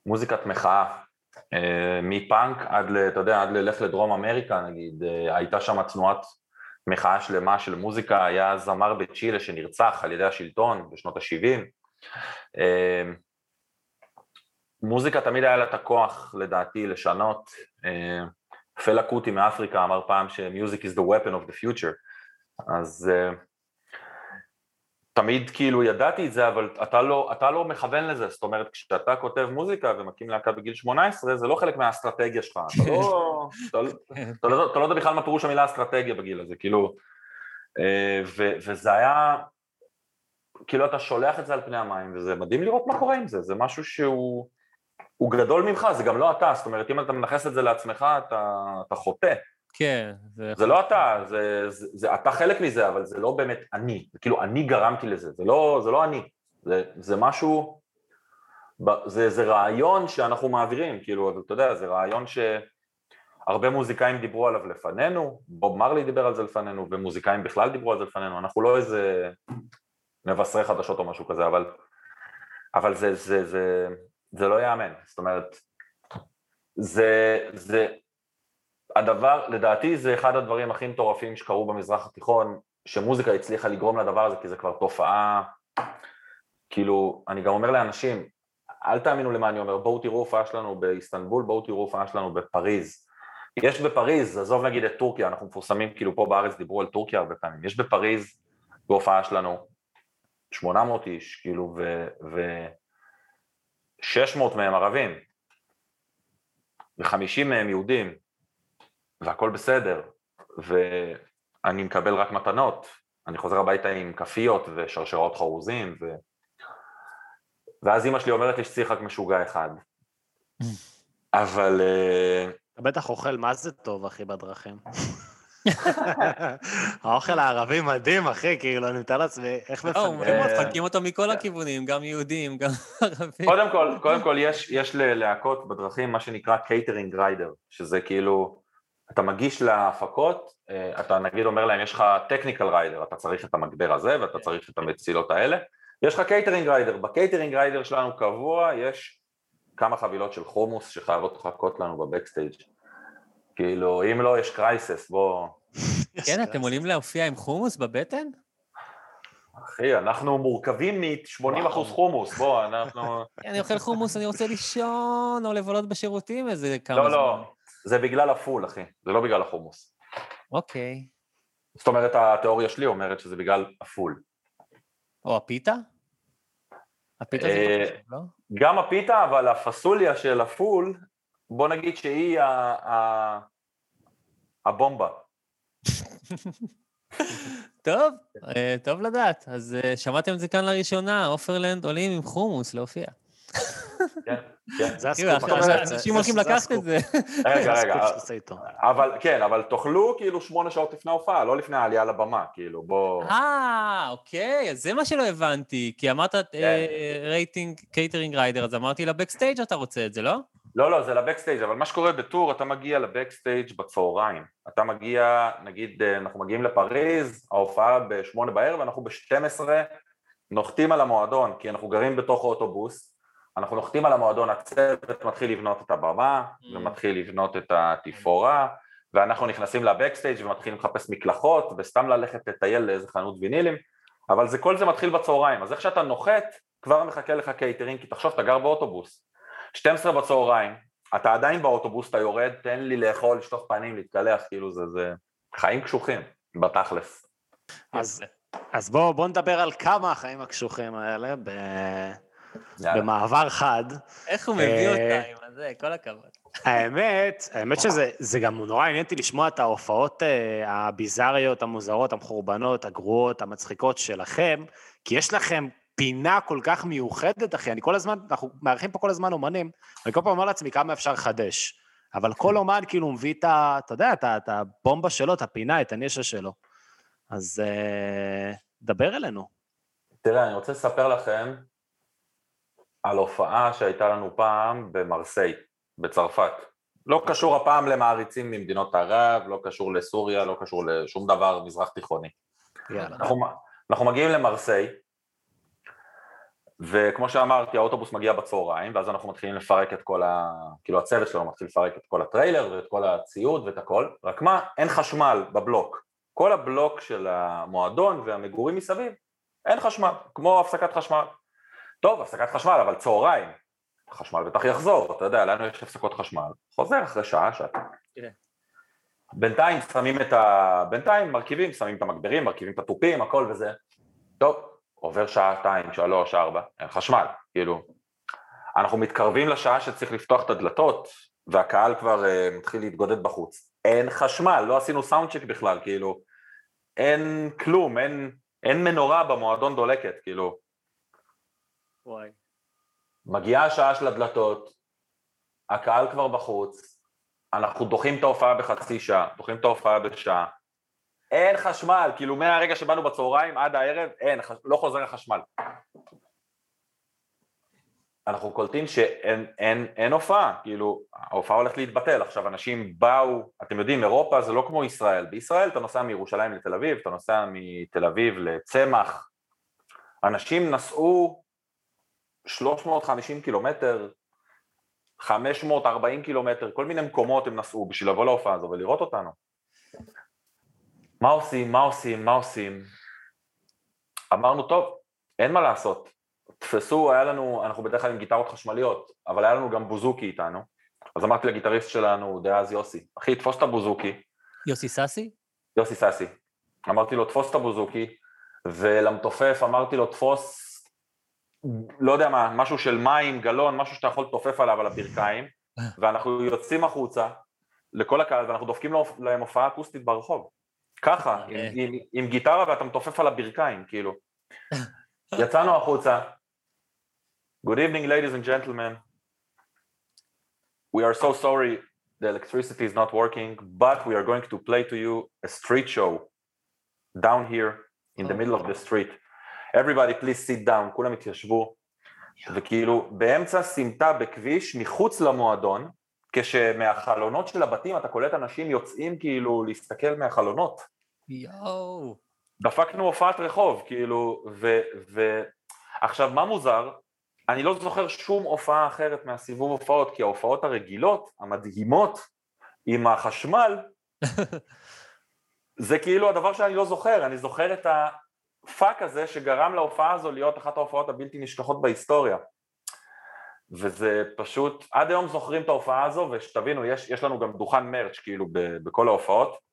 מוזיקת מחאה. אה, מפאנק עד, ל, אתה יודע, עד ללך לדרום אמריקה נגיד, אה, הייתה שם תנועת מחאה שלמה של מוזיקה, היה זמר בצ'ילה שנרצח על ידי השלטון בשנות ה-70. אה, מוזיקה תמיד היה לה את הכוח, לדעתי, לשנות. אה, פלה קוטי מאפריקה אמר פעם ש-music is the weapon of the future. אז אה, תמיד כאילו ידעתי את זה, אבל אתה לא, אתה לא מכוון לזה, זאת אומרת, כשאתה כותב מוזיקה ומקים להקה בגיל 18, זה לא חלק מהאסטרטגיה שלך, אתה לא, אתה, לא- אתה, לא, אתה לא יודע בכלל מה פירוש המילה אסטרטגיה בגיל הזה, כאילו, אה, ו, וזה היה, כאילו אתה שולח את זה על פני המים, וזה מדהים לראות מה קורה עם זה, זה משהו שהוא הוא גדול ממך, זה גם לא אתה, זאת אומרת, אם אתה מנכס את זה לעצמך, אתה, אתה חוטא. כן. זה לא אתה, זה, זה, זה, אתה חלק מזה, אבל זה לא באמת אני, זה כאילו אני גרמתי לזה, זה לא, זה לא אני, זה, זה משהו, זה, זה רעיון שאנחנו מעבירים, כאילו, אתה יודע, זה רעיון שהרבה מוזיקאים דיברו עליו לפנינו, בוב מרלי דיבר על זה לפנינו, ומוזיקאים בכלל דיברו על זה לפנינו, אנחנו לא איזה מבשרי חדשות או משהו כזה, אבל, אבל זה, זה, זה, זה לא ייאמן, זאת אומרת, זה, זה, הדבר, לדעתי זה אחד הדברים הכי מטורפים שקרו במזרח התיכון, שמוזיקה הצליחה לגרום לדבר הזה, כי זה כבר תופעה, כאילו, אני גם אומר לאנשים, אל תאמינו למה אני אומר, בואו תראו הופעה שלנו באיסטנבול, בואו תראו הופעה שלנו בפריז. יש בפריז, עזוב נגיד את טורקיה, אנחנו מפורסמים, כאילו פה בארץ דיברו על טורקיה הרבה פעמים, יש בפריז בהופעה שלנו 800 איש, כאילו, ו... ו 600 מהם ערבים, ו-50 מהם יהודים, והכל בסדר, ואני מקבל רק מתנות, אני חוזר הביתה עם כפיות ושרשראות חרוזים, ו... ואז אימא שלי אומרת לי שצריך רק משוגע אחד. אבל... אה, אתה בטח אוכל מה זה טוב, אחי, בדרכים. האוכל הערבי מדהים, אחי, כאילו, אני מתאר לעצמי, איך לא, מפנקים הם אותך. מפנקים אותו מכל הכיוונים, גם יהודים, גם ערבים. קודם כל, קודם כל יש, יש ללהקות בדרכים מה שנקרא catering rider, שזה כאילו, אתה מגיש להפקות, אה, אתה נגיד אומר להם, יש לך technical rider, אתה צריך את המגבר הזה ואתה צריך את המצילות האלה, יש לך catering rider, ב catering rider שלנו קבוע יש כמה חבילות של חומוס שחייבות לחכות לנו ב backstage. כאילו, אם לא, יש קרייסס, בוא... כן, אתם עולים להופיע עם חומוס בבטן? אחי, אנחנו מורכבים מ-80% חומוס, בוא, אנחנו... אני אוכל חומוס, אני רוצה לישון או לבלות בשירותים איזה כמה זמן. לא, לא, זה בגלל הפול, אחי, זה לא בגלל החומוס. אוקיי. זאת אומרת, התיאוריה שלי אומרת שזה בגלל הפול. או הפיתה? הפיתה זה אה, טוב, לא? גם הפיתה, אבל הפסוליה של הפול, בוא נגיד שהיא ה- ה- הבומבה. טוב, אה, טוב לדעת. אז אה, שמעתם את זה כאן לראשונה, עופרלנד עולים עם חומוס להופיע. כן, כן. זה כאילו, הסקופ. אנשים הולכים לקחת. את זה. רגע, רגע. אבל כן, אבל תאכלו כאילו שמונה שעות לפני ההופעה, לא לפני העלייה לבמה, כאילו, בוא... אה, אוקיי, אז זה מה שלא הבנתי. כי אמרת רייטינג, קייטרינג rider, אז אמרתי ל backstage אתה רוצה את זה, לא? לא, לא, זה ל backstage, אבל מה שקורה ב tour, אתה מגיע ל backstage בצהריים. אתה מגיע, נגיד, אה, אנחנו מגיעים לפריז, ההופעה ב-8 בערב, אנחנו ב-12 נוחתים על המועדון, כי אנחנו גרים בתוך אוטובוס, אנחנו נוחתים על המועדון, הצוות מתחיל לבנות את הבמה, Mm. ומתחיל לבנות את התפאורה, ואנחנו נכנסים ל backstage ומתחילים לחפש מקלחות, וסתם ללכת לטייל לאיזה חנות וינילים, אבל זה, כל זה מתחיל בצהריים, אז איך שאתה נוחת, כבר מחכה לך קייטרינג, כי תחשוב, אתה גר באוטובוס. 12 בצהריים, אתה עדיין באוטובוס, אתה יורד, תן לי לאכול, לשטוף פנים, להתקלח, כאילו זה, זה חיים קשוחים, בתכלס. אז- אז בואו בוא נדבר על כמה החיים הקשוחים האלה ב... יאללה. במעבר חד. איך הוא מביא אה, אותה עם הזה, כל הכבוד. האמת, האמת שזה זה גם נורא עניין אותי לשמוע את ההופעות אה, הביזריות, המוזרות, המחורבנות, הגרועות, המצחיקות שלכם, כי יש לכם פינה כל כך מיוחדת, אחי. אני כל הזמן, אנחנו מארחים פה כל הזמן אומנים, ואני כל פעם אומר לעצמי כמה אפשר לחדש. אבל כל אומן כאילו מביא את ה... אתה יודע, את הבומבה שלו, את הפינה, את הנישה שלו. אז אה, דבר אלינו. תראה, אני רוצה לספר לכם על הופעה שהייתה לנו פעם במרסיי, בצרפת. לא קשור הפעם למעריצים ממדינות ערב, לא קשור לסוריה, לא קשור לשום דבר מזרח תיכוני. יאללה. אנחנו, אנחנו מגיעים למרסיי, וכמו שאמרתי, האוטובוס מגיע בצהריים, ואז אנחנו מתחילים לפרק את כל ה... כאילו הצוות שלנו מתחיל לפרק את כל הטריילר ואת כל הציוד ואת הכל, רק מה, אין חשמל בבלוק. כל הבלוק של המועדון והמגורים מסביב, אין חשמל, כמו הפסקת חשמל. טוב, הפסקת חשמל, אבל צהריים. החשמל בטח יחזור, אתה יודע, לנו יש הפסקות חשמל. חוזר אחרי שעה, שעתיים. בינתיים שמים את ה... בינתיים מרכיבים, שמים את המגברים, מרכיבים את התופים, הכל וזה. טוב, עובר שעתיים, שלוש, ארבע, אין חשמל, כאילו. אנחנו מתקרבים לשעה שצריך לפתוח את הדלתות, והקהל כבר uh, מתחיל להתגודד בחוץ. אין חשמל, לא עשינו סאונד צ'ק בכלל, כאילו, אין כלום, אין, אין מנורה במועדון דולקת, כאילו. וואי. מגיעה השעה של הדלתות, הקהל כבר בחוץ, אנחנו דוחים את ההופעה בחצי שעה, דוחים את ההופעה בשעה. אין חשמל, כאילו מהרגע שבאנו בצהריים עד הערב, אין, לא חוזר החשמל. אנחנו קולטים שאין אין, אין הופעה, כאילו, ההופעה הולכת להתבטל. עכשיו, אנשים באו, אתם יודעים, אירופה זה לא כמו ישראל. בישראל אתה נוסע מירושלים לתל אביב, אתה נוסע מתל אביב לצמח. אנשים נסעו 350 קילומטר, 540 קילומטר, כל מיני מקומות הם נסעו בשביל לבוא להופעה הזו ולראות אותנו. מה עושים, מה עושים, מה עושים? אמרנו, טוב, אין מה לעשות. תפסו, היה לנו, אנחנו בדרך כלל עם גיטרות חשמליות, אבל היה לנו גם בוזוקי איתנו. אז אמרתי לגיטריסט שלנו, דאז יוסי, אחי, תפוס את הבוזוקי, יוסי סאסי? יוסי סאסי. אמרתי לו, תפוס את הבוזוקי, ולמתופף אמרתי לו, תפוס, לא יודע מה, משהו של מים, גלון, משהו שאתה יכול לתופף עליו על הברכיים, ואנחנו יוצאים החוצה לכל הקהל, ואנחנו דופקים להם הופעה אקוסטית ברחוב. ככה, עם, אה. עם, עם גיטרה ואתה מתופף על הברכיים, כאילו. יצאנו החוצה. Good evening, ladies and gentlemen. We are so sorry the electricity is not working, but we are going to play to you a street show down here in the middle of the street. Everybody please sit down, כולם התיישבו, וכאילו באמצע סמטה בכביש מחוץ למועדון, כשמהחלונות של הבתים אתה קולט אנשים יוצאים כאילו להסתכל מהחלונות. יואו. דפקנו הופעת רחוב, כאילו, ו... ו... עכשיו, מה מוזר? אני לא זוכר שום הופעה אחרת מהסיבוב הופעות, כי ההופעות הרגילות, המדהימות, עם החשמל, זה כאילו הדבר שאני לא זוכר, אני זוכר את הפאק הזה שגרם להופעה הזו להיות אחת ההופעות הבלתי נשכחות בהיסטוריה. וזה פשוט, עד היום זוכרים את ההופעה הזו, ושתבינו, יש, יש לנו גם דוכן מרץ' כאילו ב, בכל ההופעות.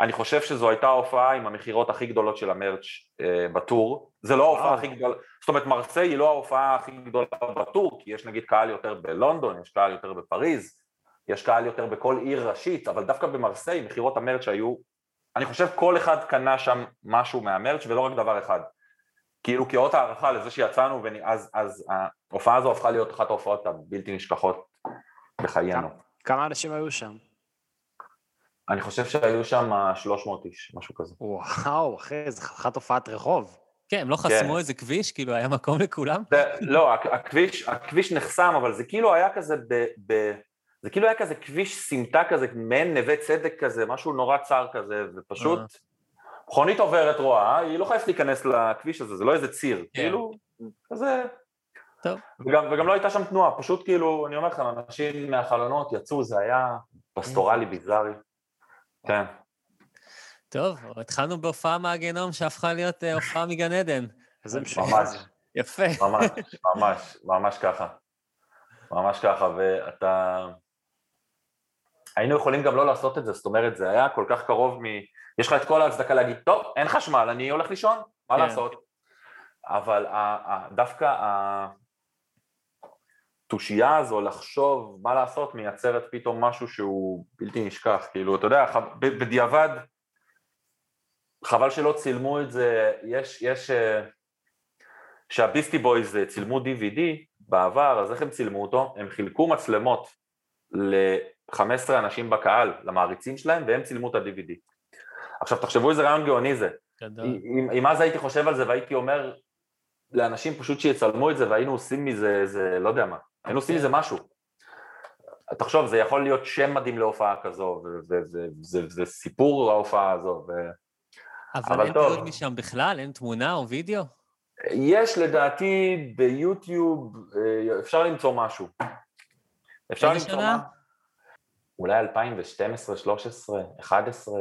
אני חושב שזו הייתה ההופעה עם המכירות הכי גדולות של המרץ' אה, בטור. זה לא ההופעה. הכי גדולה, זאת אומרת מרסיי היא לא ההופעה הכי גדולה בטור, כי יש נגיד קהל יותר בלונדון, יש קהל יותר בפריז, יש קהל יותר בכל עיר ראשית, אבל דווקא במרסיי מכירות המרץ' היו, אני חושב כל אחד קנה שם משהו מהמרץ' ולא רק דבר אחד. כאילו כאות הערכה לזה שיצאנו, ואז אז ההופעה הזו הפכה להיות אחת ההופעות הבלתי נשכחות בחיינו. כמה אנשים היו שם? אני חושב שהיו שם 300 איש, משהו כזה. וואו, אחי, זו חתיכת הופעת רחוב. כן, הם לא חסמו איזה כביש? כאילו, היה מקום לכולם? זה, לא, הכ- הכביש, הכביש נחסם, אבל זה כאילו היה כזה ב... ב זה כאילו היה כזה כביש סמטה כזה, מעין נווה צדק כזה, משהו נורא צר כזה, ופשוט אה. מכונית עוברת רואה, היא לא חייבת להיכנס לכביש הזה, זה לא איזה ציר, כן. כאילו, כזה... טוב. וגם, וגם לא הייתה שם תנועה, פשוט כאילו, אני אומר לכם, אנשים מהחלונות יצאו, זה היה פסטורלי ביזארי. כן. טוב, התחלנו בהופעה מהגיהנום שהפכה להיות אה, הופעה מגן עדן. איזה משוגע. ממש. יפה. ממש, ממש, ממש ככה. ממש ככה, ואתה... היינו יכולים גם לא לעשות את זה, זאת אומרת, זה היה כל כך קרוב מ... יש לך את כל ההצדקה להגיד, טוב, אין חשמל, אני הולך לישון, מה כן. לעשות? אבל דווקא התושייה הזו לחשוב מה לעשות מייצרת פתאום משהו שהוא בלתי נשכח, כאילו, אתה יודע, בדיעבד, חבל שלא צילמו את זה, יש, יש, אה, שהביסטי בויז אה, צילמו DVD בעבר, אז איך הם צילמו אותו? הם חילקו מצלמות ל-15 אנשים בקהל, למעריצים שלהם, והם צילמו את ה-DVD. עכשיו תחשבו איזה רעיון גאוני זה. גדול. אם, אם אז הייתי חושב על זה והייתי אומר לאנשים פשוט שיצלמו את זה והיינו עושים מזה איזה, לא יודע מה, היינו עושים מזה משהו. תחשוב, זה יכול להיות שם מדהים להופעה כזו, וזה סיפור ההופעה הזו, ו... אבל אבל אין טוב. תיעוד משם בכלל? אין תמונה או וידאו? יש לדעתי ביוטיוב, אה, אפשר למצוא משהו. אפשר למצוא שנה? מה? אולי 2012, 13, 11,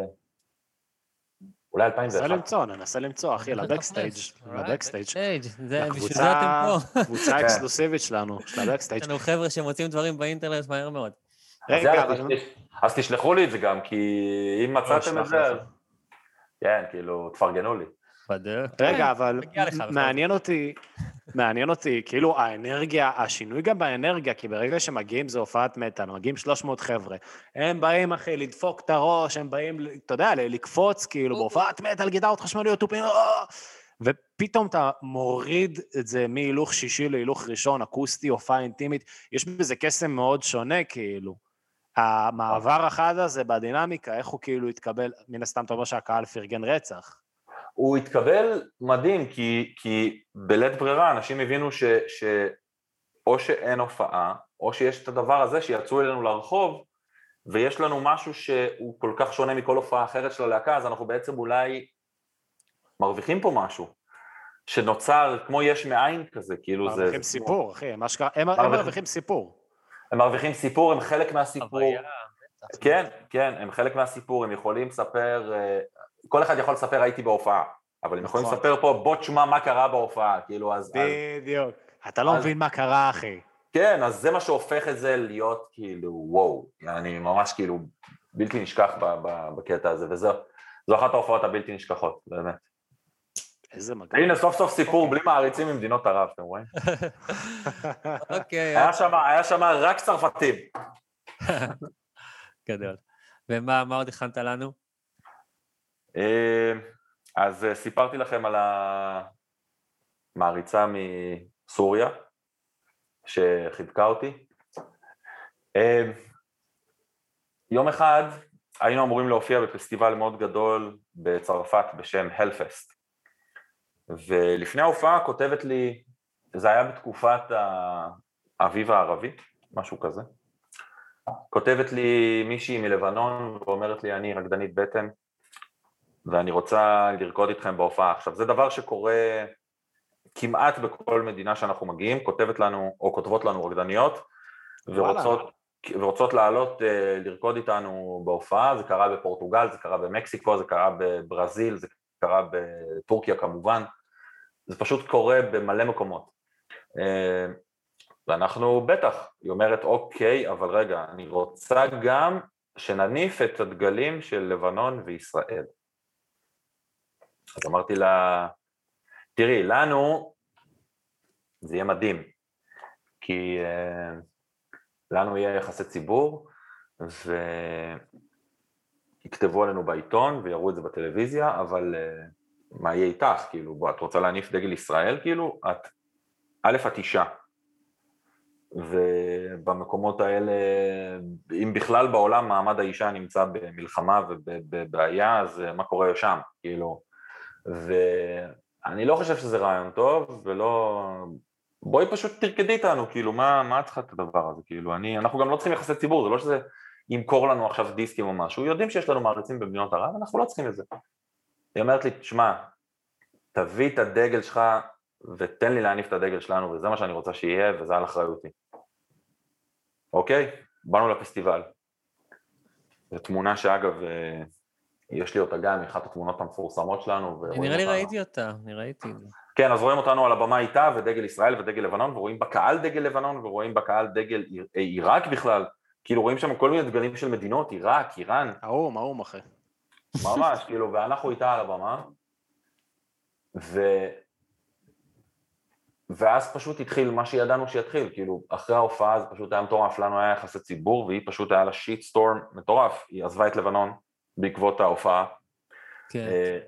אולי ננסה 2001. למצוא, ננסה למצוא, אחי, לבקסטייג', לבקסטייג'. בשביל זה לקבוצה- אתם פה. קבוצה כן. אקסקלוסיבית שלנו, של הבקסטייג'. יש לנו חבר'ה שמוצאים דברים באינטרנט מהר מאוד. רגע, אז תשלחו לי את זה גם, כי אם מצאתם את זה. אז... כן, כאילו, תפרגנו לי. בדרך. רגע, כן, אבל מעניין אותי, מעניין אותי, כאילו האנרגיה, השינוי גם באנרגיה, כי ברגע שמגיעים זה הופעת מטאל, מגיעים 300 חבר'ה, הם באים, אחי, לדפוק את הראש, הם באים, אתה יודע, לקפוץ, כאילו, בהופעת מטאל, גיטרות חשמליות, תופים, אה! ופתאום אתה מוריד את זה מהילוך שישי להילוך ראשון, אקוסטי, הופעה אינטימית, יש בזה קסם מאוד שונה, כאילו. המעבר החד הזה בדינמיקה, איך הוא כאילו התקבל, מן הסתם אתה אומר שהקהל פרגן רצח. הוא התקבל מדהים, כי, כי בלית ברירה אנשים הבינו ש, ש... או שאין הופעה, או שיש את הדבר הזה שיצאו אלינו לרחוב, ויש לנו משהו שהוא כל כך שונה מכל הופעה אחרת של הלהקה, אז אנחנו בעצם אולי מרוויחים פה משהו, שנוצר כמו יש מאין כזה, כאילו זה... מרוויחים סיפור, אחי, מה שקרה, הם הם מרוויחים- סיפור. הם מרוויחים סיפור, הם חלק מהסיפור. כן, כן, הם חלק מהסיפור, הם יכולים לספר, אה, כל אחד יכול לספר הייתי בהופעה, אבל הם יכולים נכון. לספר פה בוא תשמע מה קרה בהופעה, כאילו אז, בדיוק. אתה לא מבין מה קרה, אחי. כן, אז זה מה שהופך את זה להיות כאילו וואו, אני ממש כאילו בלתי נשכח ב- ב- בקטע הזה, וזו זו אחת ההופעות הבלתי נשכחות, באמת. איזה מגניב. הנה סוף סוף סיפור בלי מעריצים ממדינות ערב, אתם רואים? אוקיי, היה שם, רק צרפתים. גדול. ומה מה עוד הכנת לנו? אה, אז אה, סיפרתי לכם על המעריצה מסוריה, שחיבקה אותי. אה, יום אחד היינו אמורים להופיע בפסטיבל מאוד גדול בצרפת בשם הלפסט. ולפני ההופעה כותבת לי, זה היה בתקופת האביב הערבי, משהו כזה. כותבת לי מישהי מלבנון ואומרת לי, אני רקדנית בטן, ואני רוצה לרקוד איתכם בהופעה. עכשיו, זה דבר שקורה כמעט בכל מדינה שאנחנו מגיעים, כותבת לנו, או כותבות לנו רקדניות, ורוצות, ורוצות לעלות אה, לרקוד איתנו בהופעה, זה קרה בפורטוגל, זה קרה במקסיקו, זה קרה בברזיל, זה קרה בטורקיה כמובן, זה פשוט קורה במלא מקומות. אה, ואנחנו בטח, היא אומרת אוקיי, אבל רגע, אני רוצה גם שנניף את הדגלים של לבנון וישראל. אז אמרתי לה, תראי, לנו זה יהיה מדהים, כי uh, לנו יהיה יחסי ציבור, ויכתבו עלינו בעיתון ויראו את זה בטלוויזיה, אבל uh, מה יהיה איתך? כאילו, בוא, את רוצה להניף דגל ישראל? כאילו, את, א', את אישה, ובמקומות האלה, אם בכלל בעולם מעמד האישה נמצא במלחמה ובבעיה, אז מה קורה שם? כאילו, ואני לא חושב שזה רעיון טוב, ולא... בואי פשוט תרקדי איתנו, כאילו, מה, מה את צריכה את הדבר הזה? כאילו, אני, אנחנו גם לא צריכים יחסי ציבור, זה לא שזה ימכור לנו עכשיו דיסקים או משהו, יודעים שיש לנו מעריצים במדינות ערב, אנחנו לא צריכים את זה. היא אומרת לי, תשמע, תביא את הדגל שלך ותן לי להניף את הדגל שלנו, וזה מה שאני רוצה שיהיה, וזה על אחריותי. אוקיי? באנו לפסטיבל. זו תמונה שאגב, אה, יש לי אותה גם, אחת התמונות המפורסמות שלנו. ורואים נראה לי ראיתי אותה, אני ראיתי. כן, אז רואים אותנו על הבמה איתה, ודגל ישראל ודגל לבנון, ורואים בקהל דגל לבנון, ורואים בקהל דגל אה, עיראק בכלל. כאילו רואים שם כל מיני דגלים של מדינות, עיראק, איראן, האו"ם, האו"ם, אחי. ממש, כאילו, ואנחנו איתה על הבמה, ו... ואז פשוט התחיל מה שידענו שיתחיל, כאילו, אחרי ההופעה זה פשוט היה מטורף, לנו היה יחסי ציבור, והיא פשוט היה לה שיט סטורם מטורף, היא עזבה את לבנון בעקבות ההופעה. כן. אה,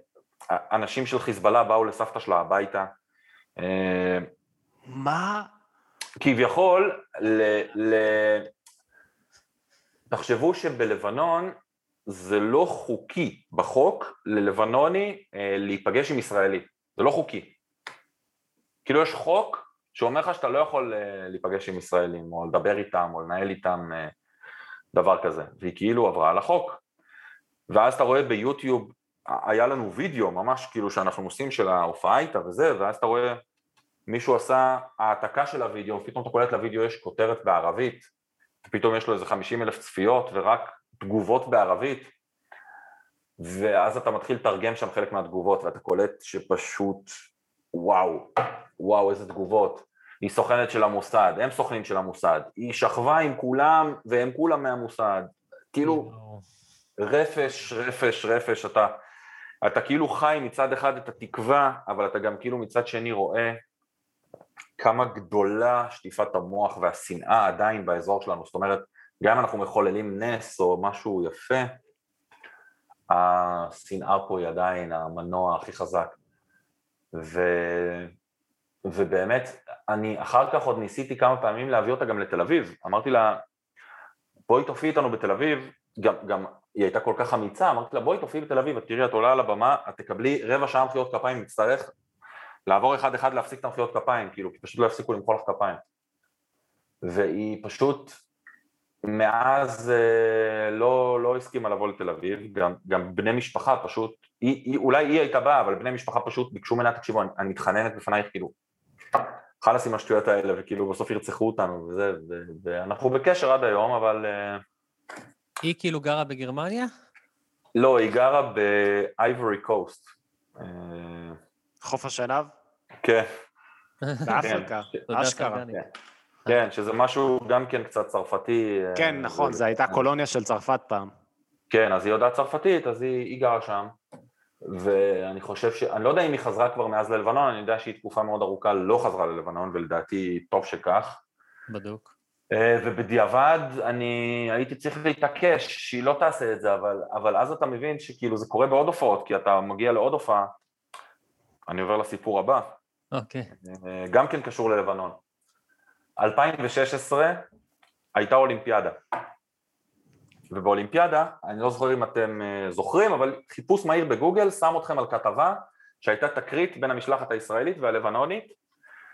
אנשים של חיזבאללה באו לסבתא שלה הביתה. אה, מה? כביכול, ל... ל... תחשבו שבלבנון זה לא חוקי בחוק ללבנוני אה, להיפגש עם ישראלי, זה לא חוקי. כאילו יש חוק שאומר לך שאתה לא יכול להיפגש עם ישראלים, או לדבר איתם, או לנהל איתם דבר כזה, והיא כאילו עברה על החוק. ואז אתה רואה ביוטיוב, היה לנו וידאו ממש כאילו שאנחנו עושים של ההופעה איתה וזה, ואז אתה רואה מישהו עשה העתקה של הוידאו, ופתאום אתה קולט לוידאו יש כותרת בערבית, ופתאום יש לו איזה 50 אלף צפיות ורק תגובות בערבית, ואז אתה מתחיל לתרגם שם חלק מהתגובות, ואתה קולט שפשוט, וואו, וואו, איזה תגובות. היא סוכנת של המוסד, הם סוכנים של המוסד, היא שכבה עם כולם, והם כולם מהמוסד. כאילו, רפש, רפש, רפש, אתה... אתה כאילו חי מצד אחד את התקווה, אבל אתה גם כאילו מצד שני רואה כמה גדולה שטיפת המוח והשנאה עדיין באזור שלנו. זאת אומרת, גם אם אנחנו מחוללים נס או משהו יפה, השנאה פה היא עדיין המנוע הכי חזק. ו... ובאמת, אני אחר כך עוד ניסיתי כמה פעמים להביא אותה גם לתל אביב. אמרתי לה, בואי תופיעי איתנו בתל אביב, גם, גם היא הייתה כל כך אמיצה, אמרתי לה, בואי תופיעי בתל אביב, את תראי, את עולה על הבמה, את תקבלי רבע שעה מחיאות כפיים, נצטרך לעבור אחד אחד להפסיק את המחיאות כפיים, כאילו, כי פשוט לא יפסיקו למחוא לך כפיים. והיא פשוט, מאז אה, לא, לא הסכימה לבוא לתל אביב, גם, גם בני משפחה פשוט, היא, היא, אולי היא הייתה באה, אבל בני משפחה פשוט ביקשו ממנה, תקשיבו, אני, אני מתחננת בפנייך, כאילו, חלאס עם השטויות האלה, וכאילו בסוף ירצחו אותנו וזה, ו, ואנחנו בקשר עד היום, אבל... אה, היא כאילו גרה בגרמניה? לא, היא גרה באייבורי קוסט. אה, חוף השנהב? כן, באפריקה, תודה, אשכרה. סרגני. כן, שזה משהו גם כן קצת צרפתי. אה, כן, נכון, זו הייתה קולוניה של צרפת פעם. כן, אז היא יודעת צרפתית, אז היא, היא גרה שם. ואני חושב ש... אני לא יודע אם היא חזרה כבר מאז ללבנון, אני יודע שהיא תקופה מאוד ארוכה לא חזרה ללבנון, ולדעתי טוב שכך. בדוק. אה, ובדיעבד אני הייתי צריך להתעקש שהיא לא תעשה את זה, אבל, אבל אז אתה מבין שכאילו זה קורה בעוד הופעות, כי אתה מגיע לעוד הופעה, אני עובר לסיפור הבא, אוקיי. אה, גם כן קשור ללבנון. 2016 הייתה אולימפיאדה, ובאולימפיאדה, אני לא זוכר אם אתם אה, זוכרים, אבל חיפוש מהיר בגוגל שם אתכם על כתבה שהייתה תקרית בין המשלחת הישראלית והלבנונית,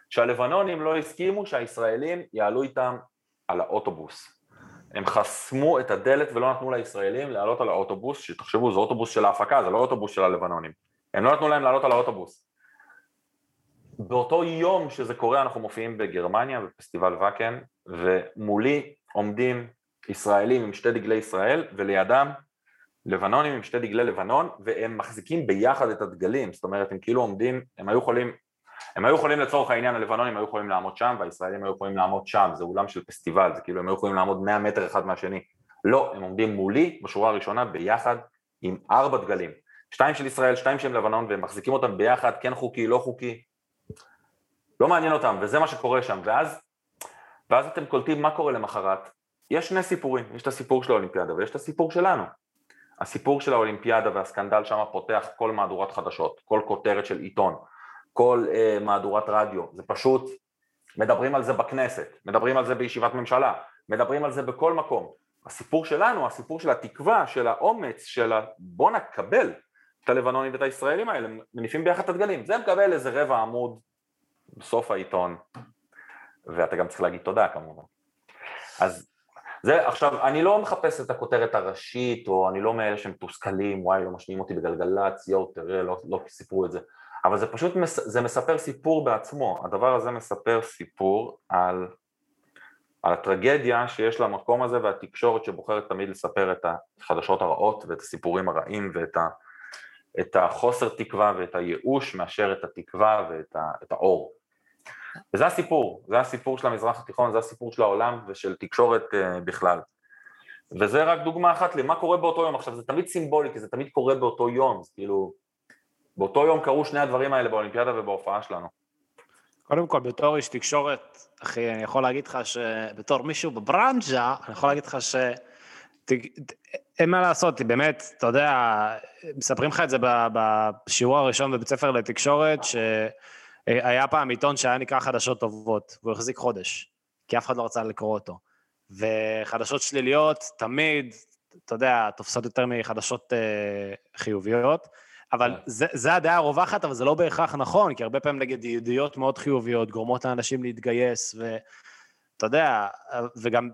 שהלבנונים לא הסכימו שהישראלים יעלו איתם על האוטובוס. הם חסמו את הדלת ולא נתנו לישראלים לעלות על האוטובוס, שתחשבו, זה אוטובוס של ההפקה, זה לא אוטובוס של הלבנונים. הם לא נתנו להם לעלות על האוטובוס. באותו יום שזה קורה אנחנו מופיעים בגרמניה בפסטיבל ואקן ומולי עומדים ישראלים עם שתי דגלי ישראל ולידם לבנונים עם שתי דגלי לבנון והם מחזיקים ביחד את הדגלים זאת אומרת הם כאילו עומדים הם היו יכולים הם היו יכולים לצורך העניין הלבנונים היו יכולים לעמוד שם והישראלים היו יכולים לעמוד שם. זה אולם של פסטיבל זה כאילו הם היו יכולים לעמוד 100 מטר אחד מהשני. לא הם עומדים מולי בשורה הראשונה ביחד עם ארבע דגלים. שתיים של ישראל שתיים של לבנון והם מחזיקים אותם ביחד כן חוקי לא חוקי. לא מעניין אותם, וזה מה שקורה שם, ואז, ואז אתם קולטים מה קורה למחרת. יש שני סיפורים, יש את הסיפור של האולימפיאדה ויש את הסיפור שלנו. הסיפור של האולימפיאדה והסקנדל שם פותח כל מהדורת חדשות, כל כותרת של עיתון, כל אה, מהדורת רדיו, זה פשוט, מדברים על זה בכנסת, מדברים על זה בישיבת ממשלה, מדברים על זה בכל מקום. הסיפור שלנו, הסיפור של התקווה, של האומץ, של ה... בוא נקבל את הלבנונים ואת הישראלים האלה, מניפים ביחד את הדגלים, זה מקבל איזה רבע עמוד בסוף העיתון, ואתה גם צריך להגיד תודה כמובן. אז זה, עכשיו, אני לא מחפש את הכותרת הראשית, או אני לא מאלה שמתוסכלים, וואי, לא משמיעים אותי בגלגלצ, יואו, תראה, לא, לא סיפרו את זה. אבל זה פשוט, מס, זה מספר סיפור בעצמו. הדבר הזה מספר סיפור על, על הטרגדיה שיש למקום הזה והתקשורת שבוחרת תמיד לספר את החדשות הרעות ואת הסיפורים הרעים ואת ה, את החוסר תקווה ואת הייאוש מאשר את התקווה ואת ה, את האור. וזה הסיפור, זה הסיפור של המזרח התיכון, זה הסיפור של העולם ושל תקשורת uh, בכלל. וזה רק דוגמה אחת למה קורה באותו יום. עכשיו זה תמיד סימבולי, כי זה תמיד קורה באותו יום, זה כאילו... באותו יום קרו שני הדברים האלה באולימפיאדה ובהופעה שלנו. קודם כל, בתור איש תקשורת, אחי, אני יכול להגיד לך שבתור מישהו בברנז'ה, אני יכול להגיד לך ש... אין מה לעשות, באמת, אתה יודע, מספרים לך את זה בשיעור הראשון בבית ספר לתקשורת, שהיה פעם עיתון שהיה נקרא חדשות טובות, והוא החזיק חודש, כי אף אחד לא רצה לקרוא אותו. וחדשות שליליות תמיד, אתה יודע, תופסות יותר מחדשות אה, חיוביות, אבל כן. זה, זה הדעה הרווחת, אבל זה לא בהכרח נכון, כי הרבה פעמים נגד ידיעות מאוד חיוביות גורמות לאנשים להתגייס, ואתה יודע, וגם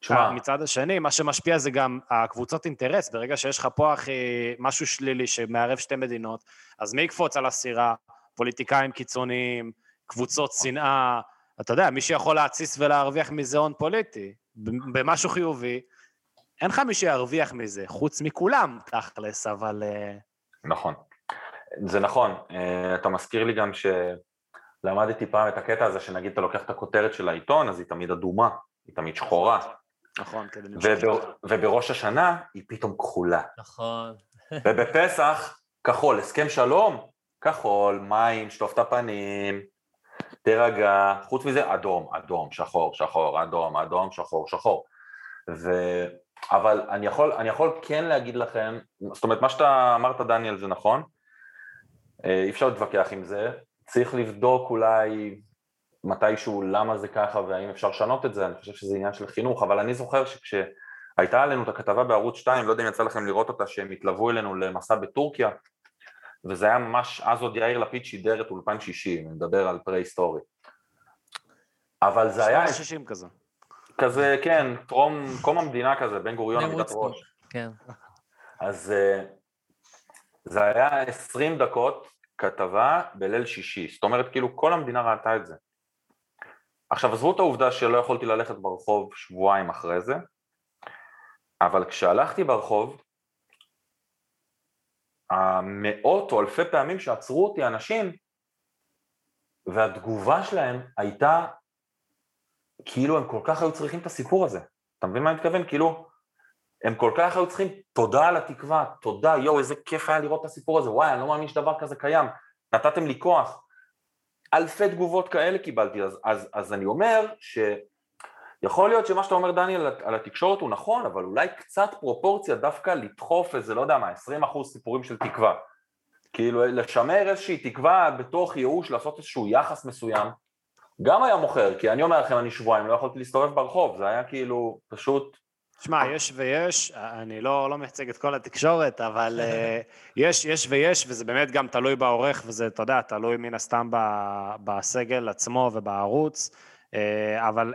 תשמע, מצד השני, מה שמשפיע זה גם הקבוצות אינטרס. ברגע שיש לך פה, אחי, משהו שלילי שמערב שתי מדינות, אז מי יקפוץ על הסירה? פוליטיקאים קיצוניים, קבוצות שנאה, אתה יודע, מי שיכול להתסיס ולהרוויח מזה הון פוליטי, במשהו חיובי, אין לך מי שירוויח מזה, חוץ מכולם, תכלס, אבל... נכון. זה נכון, אה, אתה מזכיר לי גם שלמדתי פעם את הקטע הזה שנגיד אתה לוקח את הכותרת של העיתון, אז היא תמיד אדומה, היא תמיד שחורה, נכון, כדי למשוך וב, אותך. ובראש השנה היא פתאום כחולה. נכון. ובפסח כחול, הסכם שלום, כחול, מים, שטוף את הפנים, תירגע, חוץ מזה אדום, אדום, שחור, שחור, אדום, אדום, שחור, שחור. ו... אבל אני יכול, אני יכול כן להגיד לכם, זאת אומרת, מה שאתה אמרת, דניאל, זה נכון, אה, אי אפשר להתווכח עם זה, צריך לבדוק אולי מתישהו למה זה ככה והאם אפשר לשנות את זה, אני חושב שזה עניין של חינוך, אבל אני זוכר שכשהייתה עלינו את הכתבה בערוץ 2, לא יודע אם יצא לכם לראות אותה, שהם התלוו אלינו למסע בטורקיה, וזה היה ממש, אז עוד יאיר לפיד שידר את אולפן שישי, אני מדבר על פרה-היסטורי. אבל זה היה... שנות ה-60 כזה. כזה, כן, טרום, קום המדינה כזה, בן גוריון עמידת ראש. כן. אז אה, זה היה 20 דקות כתבה בליל שישי, זאת אומרת כאילו כל המדינה ראתה את זה. עכשיו עזבו את העובדה שלא יכולתי ללכת ברחוב שבועיים אחרי זה, אבל כשהלכתי ברחוב, המאות או אלפי פעמים שעצרו אותי אנשים, והתגובה שלהם הייתה כאילו הם כל כך היו צריכים את הסיפור הזה. אתה מבין מה אני מתכוון? כאילו, הם כל כך היו צריכים תודה על התקווה, תודה, יואו, איזה כיף היה לראות את הסיפור הזה, וואי, אני לא מאמין שדבר כזה קיים, נתתם לי כוח. אלפי תגובות כאלה קיבלתי, אז, אז, אז אני אומר שיכול להיות שמה שאתה אומר, דניאל, על, על התקשורת הוא נכון, אבל אולי קצת פרופורציה דווקא לדחוף איזה, לא יודע מה, 20% סיפורים של תקווה. כאילו, לשמר איזושהי תקווה בתוך ייאוש, לעשות איזשהו יחס מסוים, גם היה מוכר, כי אני אומר לכם, אני שבועיים לא יכולתי להסתובב ברחוב, זה היה כאילו פשוט... שמע, יש ויש, אני לא, לא מייצג את כל התקשורת, אבל אה, יש, יש ויש, וזה באמת גם תלוי בעורך, וזה, אתה יודע, תלוי מן הסתם ב- בסגל עצמו ובערוץ, אה, אבל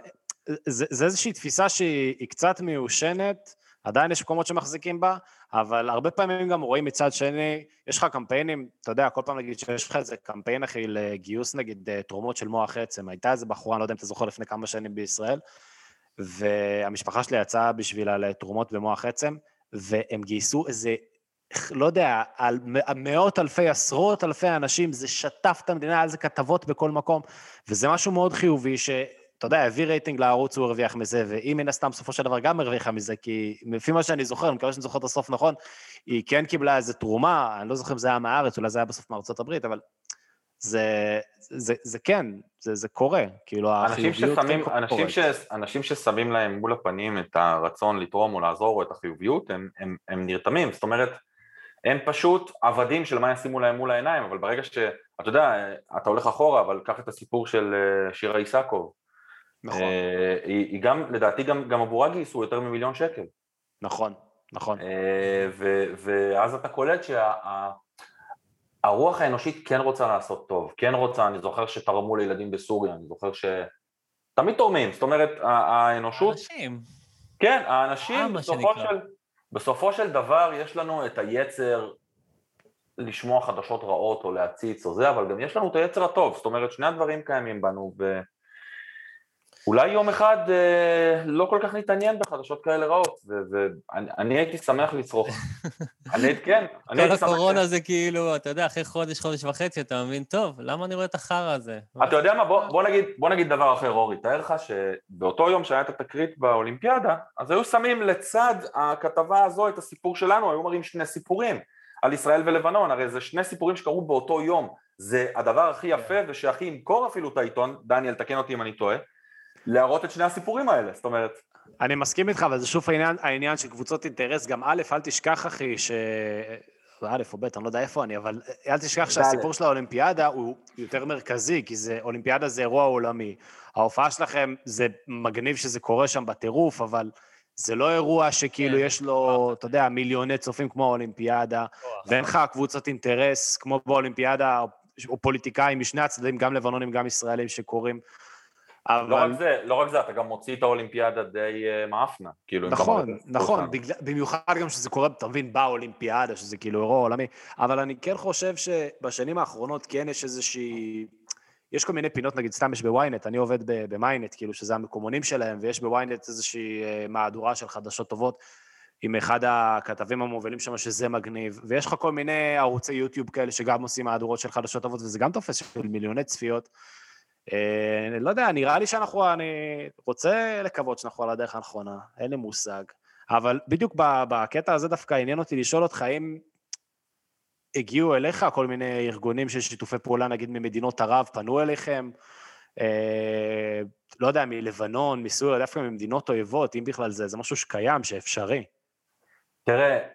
זה, זה איזושהי תפיסה שהיא היא קצת מיושנת, עדיין יש מקומות שמחזיקים בה, אבל הרבה פעמים גם רואים מצד שני, יש לך קמפיינים, אתה יודע, כל פעם נגיד שיש לך איזה קמפיין אחי לגיוס נגיד אה, תרומות של מוח עצם, הייתה איזה בחורה, אני לא יודע אם אתה זוכר, לפני כמה שנים בישראל, והמשפחה שלי יצאה בשבילה לתרומות במוח עצם, והם גייסו איזה, לא יודע, על מאות אלפי, עשרות אלפי אנשים, זה שטף את המדינה, היה על זה כתבות בכל מקום, וזה משהו מאוד חיובי, ש... אתה יודע, הביא רייטינג לערוץ, הוא הרוויח מזה, והיא מן הסתם בסופו של דבר גם הרוויחה מזה, כי לפי מה שאני זוכר, אני מקווה שאני זוכר את הסוף נכון, היא כן קיבלה איזו תרומה, אני לא זוכר אם זה היה מהארץ, אולי זה היה בסוף מארצות הברית, אבל זה, זה, זה כן, זה, זה קורה, כאילו החיוביות ששמים, כן אנשים. ש, אנשים ששמים להם מול הפנים את הרצון לתרום או לעזור או את החיוביות, הם, הם, הם נרתמים, זאת אומרת, הם פשוט עבדים של מה ישימו להם מול העיניים, אבל ברגע ש... אתה יודע, אתה הולך אחורה, אבל קח את הסיפור של אה, שירה איסקוב. נכון, אה, היא, היא גם, לדעתי גם, גם עבורה גייסו יותר ממיליון שקל. נכון, נכון. אה, ו, ואז אתה קולט שהרוח האנושית כן רוצה לעשות טוב, כן רוצה, אני זוכר שתרמו לילדים בסוריה, אני זוכר ש... תמיד תורמים, זאת אומרת, ה- האנושות, אנשים. כן, האנשים, מה בסופו. של, בסופו של דבר יש לנו את היצר לשמוע חדשות רעות או להציץ או זה, אבל גם יש לנו את היצר הטוב, זאת אומרת, שני הדברים קיימים בנו, ואולי יום אחד אה, לא כל כך נתעניין בחדשות כאלה רעות, ואני אני הייתי שמח לצרוך. אני הייתי, כן, אני כל הייתי שמח. הקורונה זה כאילו, אתה יודע, אחרי חודש, חודש וחצי, אתה מבין, טוב, למה אני רואה את החרא הזה? אתה יודע מה, בוא, בוא, נגיד, בוא נגיד דבר אחר, אורי, תאר לך שבאותו יום שהיה את התקרית באולימפיאדה, אז היו שמים לצד הכתבה הזו את הסיפור שלנו, היו מראים שני סיפורים על ישראל ולבנון, הרי זה שני סיפורים שקרו באותו יום, זה הדבר הכי יפה ושהכי ימכור אפילו את העיתון, דניאל, תקן אותי אם אני טועה, להראות את שני הסיפורים האלה, זאת אומרת, אני מסכים איתך, אבל זה שוב העניין, העניין של קבוצות אינטרס, גם א', אל תשכח, אחי, ש... א' או ב', אני לא יודע איפה אני, אבל אל תשכח שהסיפור של האולימפיאדה הוא יותר מרכזי, כי זה, אולימפיאדה זה אירוע עולמי. ההופעה שלכם, זה מגניב שזה קורה שם בטירוף, אבל זה לא אירוע שכאילו כן, יש לו, אתה יודע, מיליוני צופים כמו האולימפיאדה, ואין לך קבוצות אינטרס כמו באולימפיאדה, או- פוליטיקאים משני הצדדים, גם לבנונים, גם ישראלים לא אבל... רק זה, לא רק זה, אתה גם מוציא את האולימפיאדה די אה, מאפנה, כאילו, נכון, נכון. בגלל, במיוחד גם שזה קורה, אתה מבין, באולימפיאדה, שזה כאילו אירוע עולמי, אבל אני כן חושב שבשנים האחרונות כן יש איזושהי... יש כל מיני פינות, נגיד סתם יש בוויינט, אני עובד במיינט, כאילו שזה המקומונים שלהם, ויש בוויינט איזושהי אה, מהדורה של חדשות טובות עם אחד הכתבים המובילים שם, שזה מגניב, ויש לך כל מיני ערוצי יוטיוב כאלה שגם עושים מהדורות של חדשות טובות, וזה גם תופס של מיליוני צפיות. אה, לא יודע, נראה לי שאנחנו, אני רוצה לקוות שאנחנו על הדרך הנכונה, אין לי מושג. אבל בדיוק בקטע הזה דווקא עניין אותי לשאול אותך, האם הגיעו אליך, כל מיני ארגונים של שיתופי פעולה, נגיד ממדינות ערב, פנו אליכם, אה, לא יודע, מלבנון, מסוריה, דווקא ממדינות אויבות, אם בכלל זה, זה משהו שקיים, שאפשרי. תראה,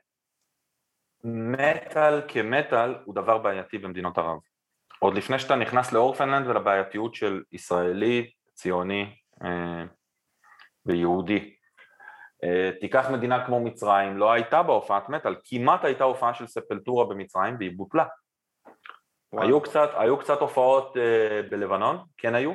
מטאל כמטאל הוא דבר בעייתי במדינות ערב. עוד לפני שאתה נכנס לאורפנלנד ולבעייתיות של ישראלי, ציוני אה, ויהודי. אה, תיקח מדינה כמו מצרים, לא הייתה בה הופעת מטאל, כמעט הייתה הופעה של ספלטורה במצרים והיא בוטלה. היו קצת, היו קצת הופעות אה, בלבנון, כן היו.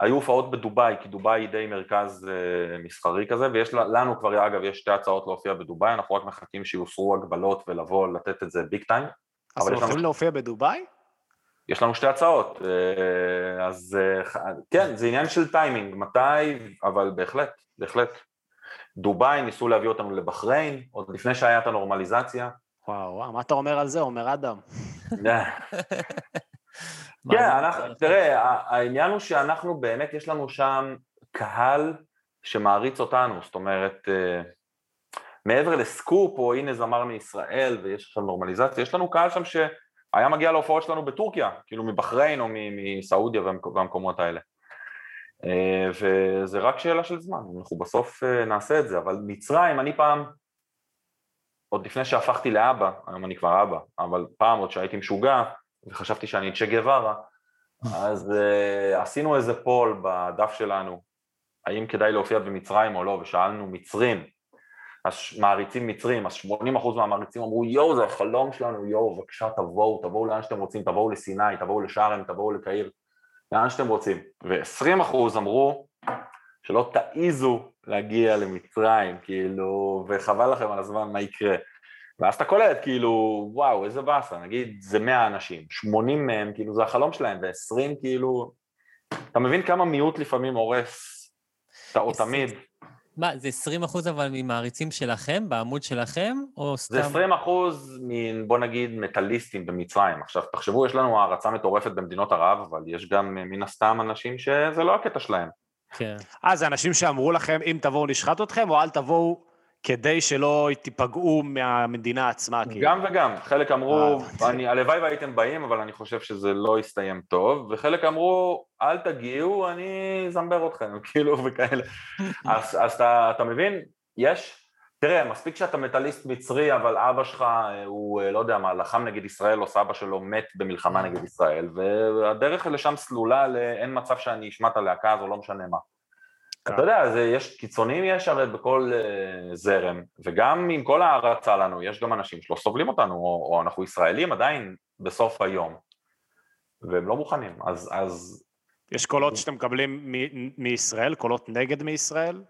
היו הופעות בדובאי, כי דובאי היא די מרכז אה, מסחרי כזה, ויש לנו כבר, אגב, יש שתי הצעות להופיע בדובאי, אנחנו רק מחכים שיוסרו הגבלות ולבוא לתת את זה ביג טיים. אז אתם הולכים להופיע בדובאי? יש לנו שתי הצעות, אה, אז אה, כן, זה עניין של טיימינג, מתי, אבל בהחלט, בהחלט. דובאי, ניסו להביא אותנו לבחריין, עוד לפני שהיה את הנורמליזציה. וואו, וואו, מה אתה אומר על זה, אומר אדם? כן, אנחנו, תראה, העניין הוא שאנחנו באמת, יש לנו שם קהל שמעריץ אותנו, זאת אומרת, אה, מעבר לסקופ, או הנה זמר מישראל ויש עכשיו נורמליזציה, יש לנו קהל שם שהיה מגיע להופעות שלנו בטורקיה, כאילו מבחריין או מסעודיה והמקומות האלה. אה, וזה רק שאלה של זמן, אנחנו בסוף אה, נעשה את זה, אבל מצרים, אני פעם, עוד לפני שהפכתי לאבא, היום אני כבר אבא, אבל פעם עוד שהייתי משוגע וחשבתי שאני צ'ה גווארה, אז uh, עשינו איזה פול בדף שלנו, האם כדאי להופיע במצרים או לא, ושאלנו מצרים, מעריצים מצרים, אז 80% מהמעריצים אמרו יואו זה החלום שלנו, יואו בבקשה תבואו, תבואו לאן שאתם רוצים, תבואו לסיני, תבואו לשארם, תבואו לקהיר, לאן שאתם רוצים, ו-20% אמרו שלא תעיזו להגיע למצרים, כאילו, וחבל לכם על הזמן מה יקרה. ואז אתה קולט, כאילו, וואו, איזה באסה, נגיד זה 100 אנשים, 80 מהם, כאילו, זה החלום שלהם, ו-20, כאילו, אתה מבין כמה מיעוט לפעמים הורס, או תמיד. מה, זה 20 אחוז אבל ממעריצים שלכם, בעמוד שלכם, או סתם... זה 20 אחוז, בוא נגיד, מטאליסטים במצרים. עכשיו, תחשבו, יש לנו הערצה מטורפת במדינות ערב, אבל יש גם מן הסתם אנשים שזה לא הקטע שלהם. כן. אה, זה אנשים שאמרו לכם, אם תבואו נשחט אתכם, או אל תבואו כדי שלא תיפגעו מהמדינה עצמה, כאילו. גם וגם, חלק אמרו, אה, אני, הלוואי והייתם באים, אבל אני חושב שזה לא יסתיים טוב, וחלק אמרו, אל תגיעו, אני אזמבר אתכם, כאילו, וכאלה. אז, אז אתה, אתה מבין, יש, תראה, מספיק שאתה מטאליסט מצרי, אבל אבא שלך אה, הוא, אה, לא יודע מה, לחם נגד ישראל, או סבא שלו מת במלחמה נגד ישראל, והדרך לשם סלולה לאין מצב שאני אשמע את הלהקה הזו, לא משנה מה. אתה יודע, זה, יש, קיצונים יש הרי בכל uh, זרם, וגם עם כל ההערצה לנו, יש גם אנשים שלא סובלים אותנו, או, או אנחנו ישראלים עדיין בסוף היום, והם לא מוכנים, אז... אז... יש קולות שאתם מקבלים מ- מישראל, קולות נגד מישראל?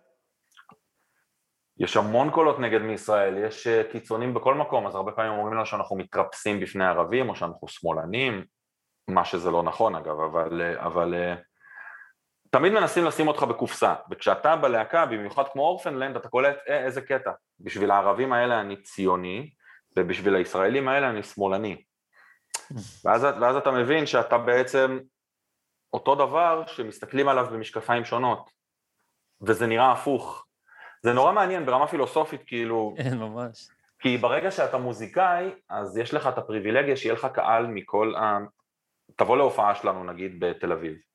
יש המון קולות נגד מישראל, יש uh, קיצונים בכל מקום, אז הרבה פעמים אומרים לנו שאנחנו מתרפסים בפני ערבים, או שאנחנו שמאלנים, מה שזה לא נכון אגב, אבל... אבל תמיד מנסים לשים אותך בקופסה, וכשאתה בלהקה, במיוחד כמו אורפנלנד, אתה קולט, אה, איזה קטע, בשביל הערבים האלה אני ציוני, ובשביל הישראלים האלה אני שמאלני. ואז, ואז אתה מבין שאתה בעצם אותו דבר שמסתכלים עליו במשקפיים שונות, וזה נראה הפוך. זה נורא מעניין ברמה פילוסופית, כאילו... כן, ממש. כי ברגע שאתה מוזיקאי, אז יש לך את הפריבילגיה שיהיה לך קהל מכל ה... תבוא להופעה שלנו נגיד בתל אביב.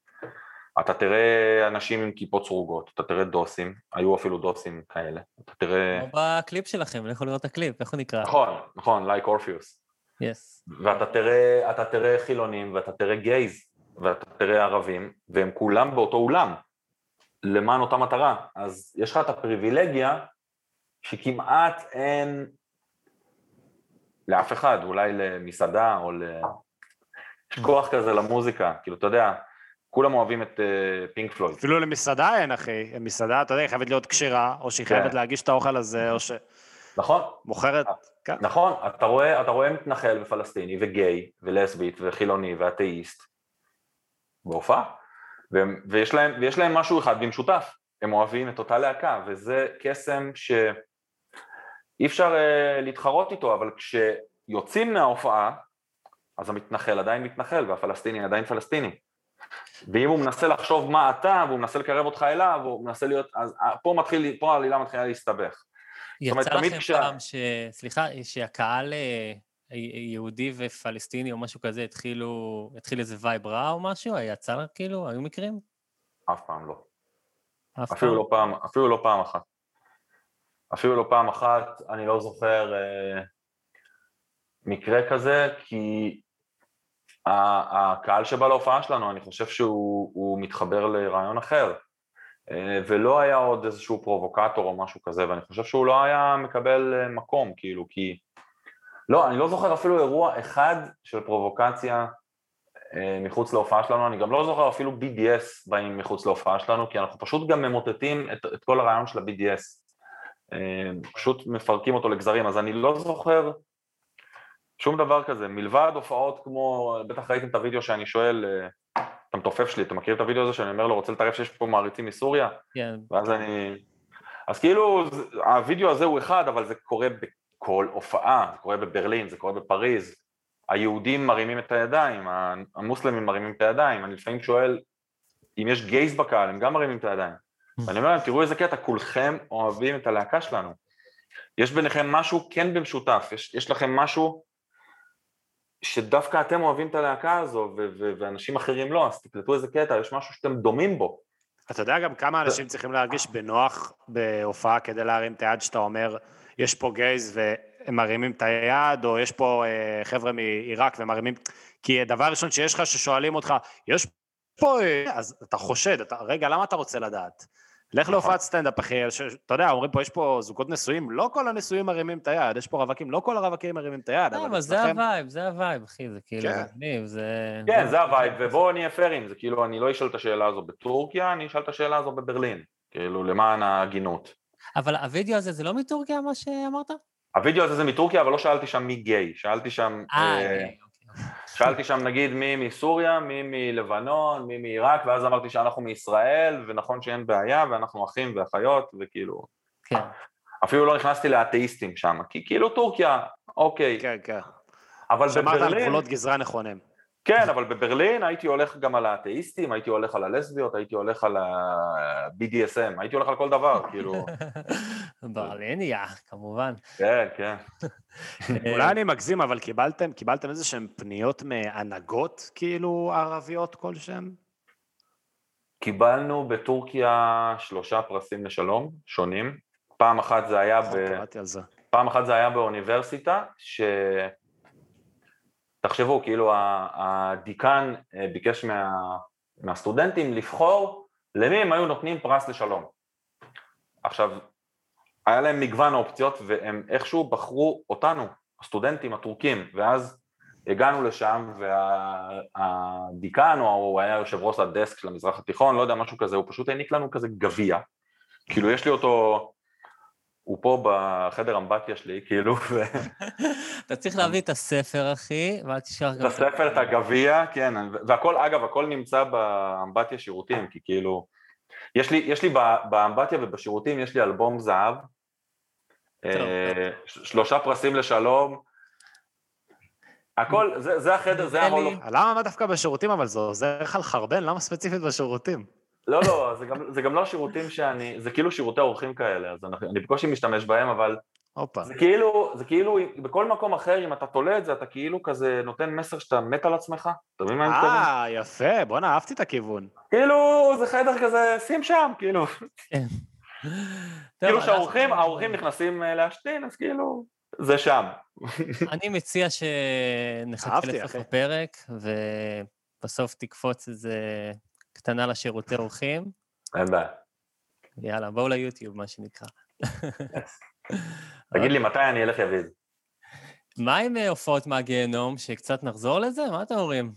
אתה תראה אנשים עם כיפות סרוגות, אתה תראה דוסים, היו אפילו דוסים כאלה, אתה תראה... כמו בקליפ שלכם, לכו לראות את הקליפ, איך הוא נקרא? נכון, נכון, Like Orpheus. Yes. ואתה תראה, אתה תראה חילונים, ואתה תראה gays, ואתה תראה ערבים, והם כולם באותו אולם, למען אותה מטרה. אז יש לך את הפריבילגיה שכמעט אין לאף אחד, אולי למסעדה או ל... יש כוח כזה למוזיקה, כאילו, אתה יודע, כולם אוהבים את פינק uh, פלויד. אפילו למסעדה אין, אחי. מסעדה, אתה יודע, היא חייבת להיות כשרה, או שהיא חייבת כן. להגיש את האוכל הזה, או ש... נכון. מוכרת, כן. נכון, אתה רואה, אתה רואה מתנחל ופלסטיני וגיי ולסבית וחילוני ואתאיסט בהופעה, ויש להם, ויש להם משהו אחד במשותף, הם אוהבים את אותה להקה, וזה קסם שאי אפשר uh, להתחרות איתו, אבל כשיוצאים מההופעה, אז המתנחל עדיין מתנחל והפלסטיני עדיין פלסטיני. ואם הוא מנסה לחשוב מה אתה, והוא מנסה לקרב אותך אליו, הוא מנסה להיות, אז אה, פה מתחיל, פה העלילה מתחילה להסתבך. יצא לכם כשה... פעם ש... סליחה, שהקהל, אה, יהודי ופלסטיני או משהו כזה התחילו, התחיל איזה vibe רע או משהו? יצא לה כאילו? היו מקרים? אף פעם לא. אף אפילו פעם? לא פעם, אפילו לא פעם אחת. אפילו לא פעם אחת, אני לא זוכר אה, מקרה כזה, כי הקהל שבא להופעה שלנו, אני חושב שהוא הוא מתחבר לרעיון אחר, אה, ולא היה עוד איזשהו פרובוקטור או משהו כזה, ואני חושב שהוא לא היה מקבל אה, מקום, כאילו, כי... לא, אני לא זוכר אפילו אירוע אחד של פרובוקציה אה, מחוץ להופעה שלנו, אני גם לא זוכר אפילו BDS באים מחוץ להופעה שלנו, כי אנחנו פשוט גם ממוטטים את, את כל הרעיון של ה-BDS. פשוט מפרקים אותו לגזרים, אז אני לא זוכר שום דבר כזה, מלבד הופעות כמו, בטח ראיתם את הוידאו שאני שואל, אה, אתה מתופף שלי, אתה מכיר את הוידאו הזה שאני אומר לו, רוצה לטרף שיש פה מעריצים מסוריה? כן, ואז אני... אז כאילו, הוידאו הזה הוא אחד, אבל זה קורה בכל הופעה, זה קורה בברלין, זה קורה בפריז. היהודים מרימים את הידיים, המוסלמים מרימים את הידיים, אני לפעמים שואל, אם יש גייז בקהל, הם גם מרימים את הידיים. ואני אומר להם, תראו איזה קטע, כולכם אוהבים את הלהקה שלנו. יש ביניכם משהו כן במשותף, יש, יש לכם משהו שדווקא אתם אוהבים את הלהקה הזו, ו- ו- ואנשים אחרים לא, אז תקלטו איזה קטע, יש משהו שאתם דומים בו. אתה יודע גם כמה אנשים צריכים להרגיש בנוח בהופעה כדי להרים את היד שאתה אומר, יש פה גייז והם מרימים את היד, או יש פה אה, חבר'ה מעיראק ומרימים... כי הדבר הראשון שיש לך ששואלים אותך, יש פה... אה", אז אתה חושד, אתה, רגע, למה אתה רוצה לדעת? לך נכון. להופעת סטנדאפ, אחי, אתה יודע, אומרים פה, יש פה זוגות נשואים, לא כל הנשואים מרימים את היד, יש פה רווקים, לא כל הרווקים מרימים את היד, לא, אבל זה ה vibe, זה ה vibe, אחי, זה כאילו כן. מגניב, זה... כן, זה ה vibe, ובואו נהיה פיירים, זה כאילו, אני לא אשאל את השאלה הזו בטורקיה, אני אשאל את השאלה הזו בברלין, כאילו, למען ההגינות. אבל הוידאו הזה זה לא מטורקיה, מה שאמרת? הווידאו הזה זה מטורקיה, אבל לא שאלתי שם מי גיי, שאלתי שם, אה, אה, אוקיי, שאלתי שם נגיד מי מסוריה, מי מלבנון, מי מעיראק, ואז אמרתי שאנחנו מישראל, ונכון שאין בעיה, ואנחנו אחים ואחיות, וכאילו, כן. אפילו לא נכנסתי לאתאיסטים שם, כי כאילו טורקיה, אוקיי, כן, כן. אבל שמרת על בברלין, גבולות גזרה נכונים. כן, אבל בברלין הייתי הולך גם על האתאיסטים, הייתי הולך על הלסביות, הייתי הולך על ה-BDSM, הייתי הולך על כל דבר, כאילו, ברליניה, כמובן. כן, כן. אולי אני מגזים, אבל קיבלתם, קיבלתם איזה שהן פניות מהנהגות, כאילו, ערביות כלשהן? קיבלנו בטורקיה שלושה פרסים לשלום, שונים. פעם אחת זה היה, ב... על זה. פעם אחת זה היה באוניברסיטה, ש... תחשבו, כאילו הדיקן אה, ביקש מה... מהסטודנטים לבחור למי הם היו נותנים פרס לשלום. עכשיו, היה להם מגוון אופציות והם איכשהו בחרו אותנו, הסטודנטים הטורקים, ואז הגענו לשם והדיקן, או הוא היה יושב ראש הדסק של המזרח התיכון, לא יודע, משהו כזה, הוא פשוט העניק לנו כזה גביע, כאילו יש לי אותו, הוא פה בחדר אמבטיה שלי, כאילו, ו- אתה צריך להביא את הספר, אחי, ואל תשכח את גם... הספר, את הגביע, כן, והכל, אגב, הכל נמצא באמבטיה שירותים, כי כאילו, יש לי, יש לי באמבטיה ובשירותים, יש לי אלבום זהב, אה, שלושה פרסים לשלום, הכל, זה, החדר, זה אלי. ההולו... למה מה דווקא בשירותים, אבל זה עוזר לך לחרבן? למה ספציפית בשירותים? לא, לא, זה גם, זה גם לא השירותים שאני, זה כאילו שירותי אורחים כאלה, אז אני, אני בקושי משתמש בהם, אבל הופה. זה כאילו, זה כאילו, בכל מקום אחר, אם אתה תולה את זה, אתה כאילו כזה נותן מסר שאתה מת על עצמך, אתה מבין מה אני מתכוון? אה, יפה, בואנה, אהבתי את הכיוון. כאילו, זה חדר כזה, שים שם, כאילו. כן. כאילו שהאורחים, האורחים נכנסים אה, להשתין, אז כאילו, זה שם. אני מציע שנחכה לסוף. הפרק, ובסוף תקפוץ איזה קטנה לשירותי אורחים. אין בעיה. יאללה, בואו ליוטיוב, מה שנקרא. תגיד לי, מתי אני אלך יביד? מה עם אה, הופעות מהגיהנום, שקצת נחזור לזה? מה אתם אומרים?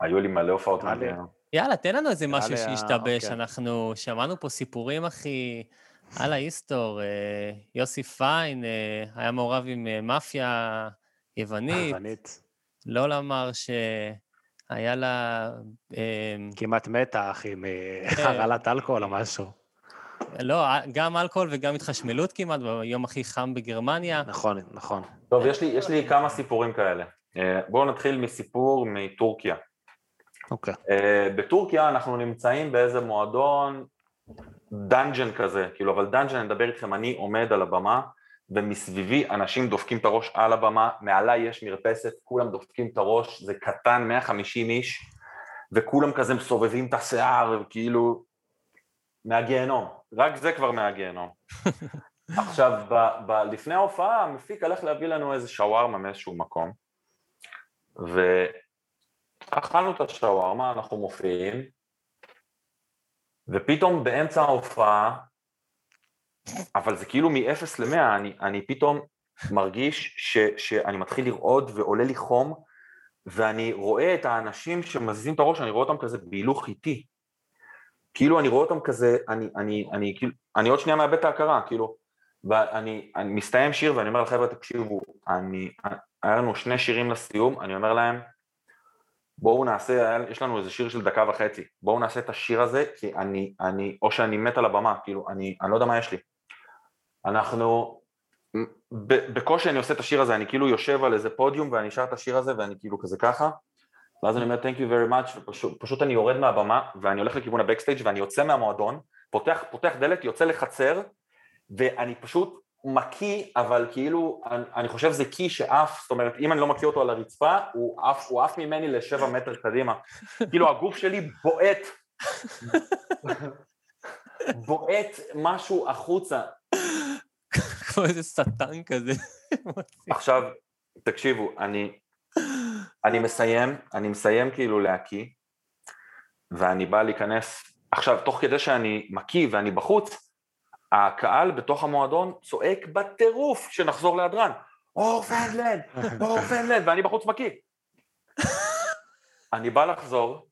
היו לי מלא הופעות. מעניינות. יאללה, תן לנו איזה משהו שהשתבש. אוקיי. אנחנו שמענו פה סיפורים, אחי, על ההיסטור. אה, יוסי פיין אה, היה מעורב עם מאפיה יוונית. יוונית. לא למר שהיה לה... אה, כמעט מתה, אחי, כן. מהרעלת אלכוהול או משהו. לא, גם אלכוהול וגם התחשמלות כמעט, ביום הכי חם בגרמניה. נכון, נכון. טוב, יש לי, יש לי כמה סיפורים כאלה. אה, בואו נתחיל מסיפור מטורקיה. אוקיי. אה, בטורקיה אנחנו נמצאים באיזה מועדון dungeon כזה, כאילו, אבל dungeon, אני מדבר איתכם, אני עומד על הבמה, ומסביבי אנשים דופקים את הראש על הבמה, מעליי יש מרפסת, כולם דופקים את הראש, זה קטן, 150 איש, וכולם כזה מסובבים את השיער, כאילו, מהגיהנום. רק זה כבר מהגיהנום. עכשיו, ב, ב, לפני ההופעה, המפיק הלך להביא לנו איזה שווארמה מאיזשהו מקום, ואכלנו את השווארמה, אנחנו מופיעים, ופתאום באמצע ההופעה, אבל זה כאילו מ-0 ל-100, אני, אני פתאום מרגיש ש, שאני מתחיל לרעוד ועולה לי חום, ואני רואה את האנשים שמזיזים את הראש, אני רואה אותם כזה בהילוך איטי. כאילו אני רואה אותם כזה, אני, אני, אני, כאילו, אני עוד שנייה מאבד את ההכרה, כאילו, ואני אני מסתיים שיר ואני אומר לחבר'ה, תקשיבו, אני, היה לנו שני שירים לסיום, אני אומר להם, בואו נעשה, יש לנו איזה שיר של דקה וחצי, בואו נעשה את השיר הזה, כי אני, אני, או שאני מת על הבמה, כאילו, אני, אני לא יודע מה יש לי. אנחנו, בקושי אני עושה את השיר הזה, אני כאילו יושב על איזה פודיום ואני שר את השיר הזה ואני כאילו כזה ככה, ואז אני אומר thank you very much, ופשוט אני יורד מהבמה ואני הולך לכיוון הבקסטייג' ואני יוצא מהמועדון, פותח, פותח דלת, יוצא לחצר, ואני פשוט מקיא, אבל כאילו, אני, אני חושב זה קי שעף, זאת אומרת, אם אני לא מקיא אותו על הרצפה, הוא עף, הוא עף ממני לשבע מטר קדימה. כאילו, הגוף שלי בועט, בועט משהו החוצה. כמו איזה שטן כזה. עכשיו, תקשיבו, אני, אני מסיים, אני מסיים כאילו להקיא, ואני בא להיכנס, עכשיו, תוך כדי שאני מקיא ואני בחוץ, הקהל בתוך המועדון צועק בטירוף שנחזור להדרן. אור פנדלנד, אור פנדלנד, ואני בחוץ מקיא. אני בא לחזור,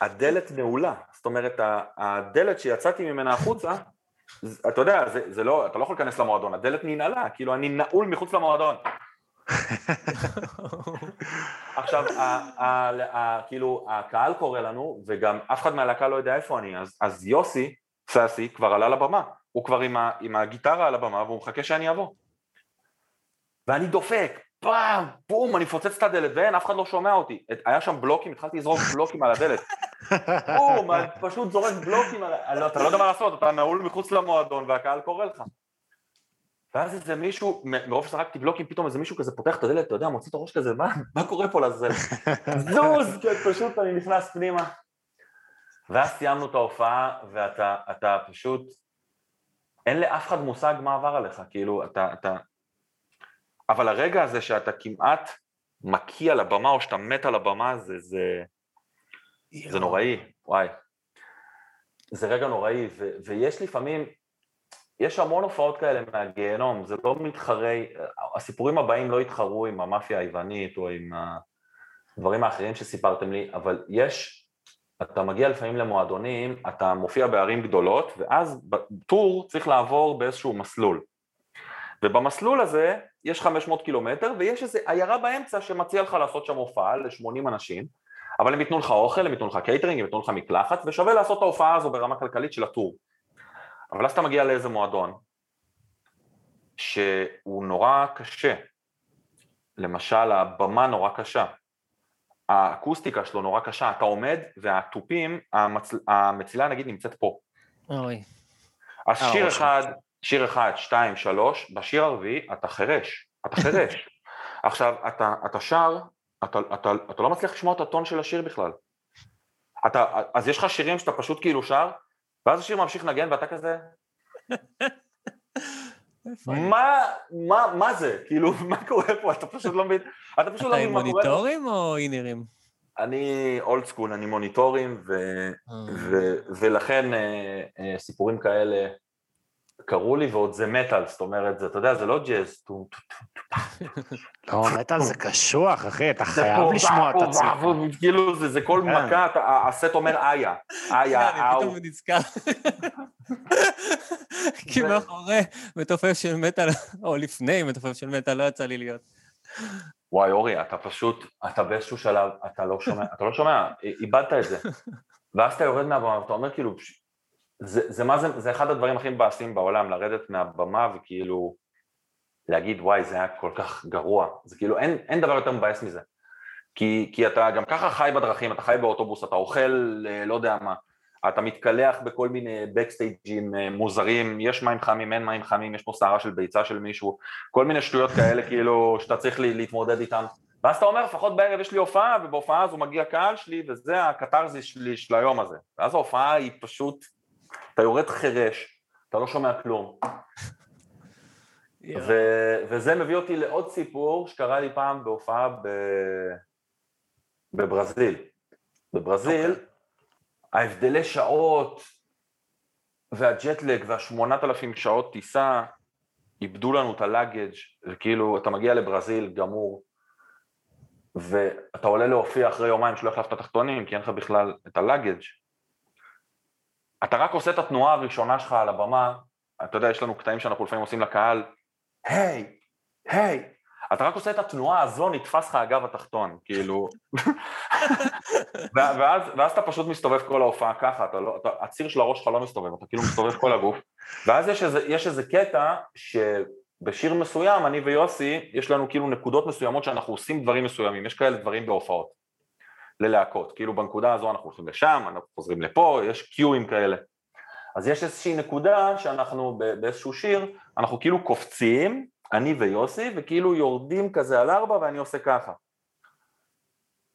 הדלת נעולה, זאת אומרת, הדלת שיצאתי ממנה החוצה, אתה יודע, זה, זה לא, אתה לא יכול להיכנס למועדון, הדלת ננעלה, כאילו אני נעול מחוץ למועדון. עכשיו, ה, ה, ה, כאילו, הקהל קורא לנו, וגם אף אחד מהלהקה לא יודע איפה אני, אז, אז יוסי, סאסי כבר עלה לבמה, הוא כבר עם, ה, עם הגיטרה על הבמה והוא מחכה שאני אבוא. ואני דופק, פעם, בום, אני מפוצץ את הדלת ואין, אף אחד לא שומע אותי. היה שם בלוקים, התחלתי לזרוק בלוקים על הדלת. בום, פשוט זורק בלוקים על... לא, אתה לא יודע מה לעשות, אתה נעול מחוץ למועדון והקהל קורא לך. ואז איזה מישהו, מרוב שזרקתי בלוקים, פתאום איזה מישהו כזה פותח את הדלת, אתה יודע, מוציא את הראש כזה, מה, מה קורה פה לזה? זוז, כן, פשוט אני נכנס פנימה. ואז סיימנו את ההופעה, ואתה פשוט, אין לאף אחד מושג מה עבר עליך, כאילו, אתה, אתה... אבל הרגע הזה שאתה כמעט מקיא על הבמה, או שאתה מת על הבמה, זה, זה, זה נוראי, וואי. זה רגע נוראי, ו, ויש לפעמים, יש המון הופעות כאלה מהגיהנום, זה לא מתחרי, הסיפורים הבאים לא יתחרו עם המאפיה היוונית או עם הדברים האחרים שסיפרתם לי, אבל יש אתה מגיע לפעמים למועדונים, אתה מופיע בערים גדולות, ואז בטור צריך לעבור באיזשהו מסלול. ובמסלול הזה יש 500 קילומטר, ויש איזו עיירה באמצע שמציע לך לעשות שם הופעה ל-80 אנשים, אבל הם ייתנו לך אוכל, הם ייתנו לך קייטרינג, הם ייתנו לך מקלחת, ושווה לעשות את ההופעה הזו ברמה כלכלית של ה tour. אבל אז אתה מגיע לאיזה מועדון, שהוא נורא קשה. למשל, הבמה נורא קשה. האקוסטיקה שלו נורא קשה, אתה עומד והתופים, המצ... המצילה נגיד נמצאת פה. אוי. אז שיר אה, אחד, שיר אחד, שתיים, שלוש, בשיר הרביעי אתה חירש, אתה חירש. עכשיו, אתה, אתה שר, אתה, אתה, אתה לא מצליח לשמוע את הטון של השיר בכלל. אתה, אז יש לך שירים שאתה פשוט כאילו שר, ואז השיר ממשיך לנגן ואתה כזה... מה, מה, מה זה? כאילו, מה קורה פה? אתה פשוט לא מבין, אתה פשוט לא מבין מה קורה. אתה עם מוניטורים או אינרים? אני אולד סקול, אני מוניטורים, אה. ולכן אה, אה, סיפורים כאלה קרו לי, ועוד זה מטאל, זאת אומרת, אתה יודע, זה לא ג'אז. לא, מטאל זה קשוח, אחי, אתה חייב לשמוע את עצמך. כאילו, זה כל כן. מכה, הסט אומר איה, איה, אאו. אני פתאום נזכר. כי מאחורי מתופף של מטאל, או לפני מתופף של מטאל, לא יצא לי להיות. וואי, אורי, אתה פשוט, אתה באיזשהו שלב, אתה לא שומע, אתה לא שומע, איבדת את זה. ואז אתה יורד מהבמה ואתה אומר כאילו, זה, זה מה זה, זה אחד הדברים הכי מבאסים בעולם, לרדת מהבמה וכאילו להגיד וואי זה היה כל כך גרוע, זה כאילו אין, אין דבר יותר מבאס מזה, כי, כי אתה גם ככה חי בדרכים, אתה חי באוטובוס, אתה אוכל אה, לא יודע מה, אתה מתקלח בכל מיני בקסטייג'ים אה, מוזרים, יש מים חמים, אין מים חמים, יש פה שערה של ביצה של מישהו, כל מיני שטויות כאלה כאילו שאתה צריך להתמודד איתן. ואז אתה אומר, לפחות בערב יש לי הופעה, ובהופעה הזו מגיע קהל שלי, וזה הקתרזיס שלי של היום הזה. ואז ההופעה היא פשוט, אתה יורד חירש, אתה לא שומע כלום. ו- וזה מביא אותי לעוד סיפור שקרה לי פעם בהופעה ב... בברזיל. בברזיל, okay. ההבדלי שעות והג'טלג והשמונת אלפים שעות טיסה איבדו לנו את הלאגג' וכאילו אתה מגיע לברזיל גמור ואתה עולה להופיע אחרי יומיים שלא החלפת תחתונים כי אין לך בכלל את הלאגג' אתה רק עושה את התנועה הראשונה שלך על הבמה, אתה יודע, יש לנו קטעים שאנחנו לפעמים עושים לקהל, היי, היי, אתה רק עושה את התנועה הזו, נתפס לך הגב התחתון, כאילו... ואז, ואז אתה פשוט מסתובב כל ההופעה ככה, אתה לא, אתה, הציר של הראש שלך לא מסתובב, אתה כאילו מסתובב כל הגוף, ואז יש איזה, יש איזה קטע שבשיר מסוים, אני ויוסי, יש לנו כאילו נקודות מסוימות שאנחנו עושים דברים מסוימים, יש כאלה דברים בהופעות, ללהקות, כאילו בנקודה הזו אנחנו הולכים לשם, אנחנו חוזרים לפה, יש קיואים כאלה. אז יש איזושהי נקודה שאנחנו באיזשהו שיר, אנחנו כאילו קופצים, אני ויוסי, וכאילו יורדים כזה על ארבע ואני עושה ככה.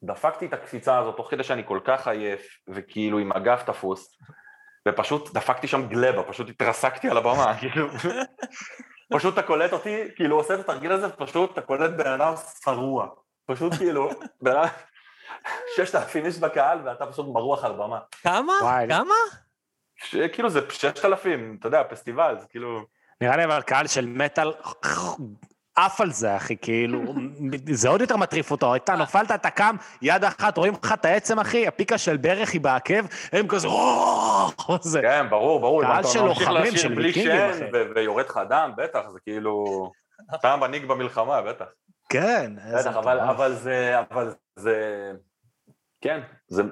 דפקתי את הקפיצה הזאת תוך כדי שאני כל כך עייף, וכאילו עם הגב תפוס, ופשוט דפקתי שם גלבה, פשוט התרסקתי על הבמה, כאילו, פשוט אתה קולט אותי, כאילו עושה את התרגיל הזה, פשוט אתה קולט בן אדם שרוע, פשוט כאילו, בן אדם, ששת אלפים איש בקהל ואתה פשוט מרוח על במה. כמה? וואי. כמה? ש- כאילו זה ששת אלפים, אתה יודע, פסטיבל, זה כאילו... נראה לי אבל קהל של מטאל עף על זה, אחי, כאילו, זה עוד יותר מטריף אותו. אתה נפלת, אתה קם, יד אחת, רואים לך את העצם, אחי, הפיקה של ברך היא בעקב, הם כזה, זה. כן, ברור, ברור. קהל אם אתה של ממשיך לוחמים, לשיר של בלי ויקינגים, שן אחי. ו- ויורד לך דם, בטח, זה כאילו... אתה מנהיג במלחמה, בטח. כן, איזה בטח, אבל. אבל זה, אבל זה, כן, זה,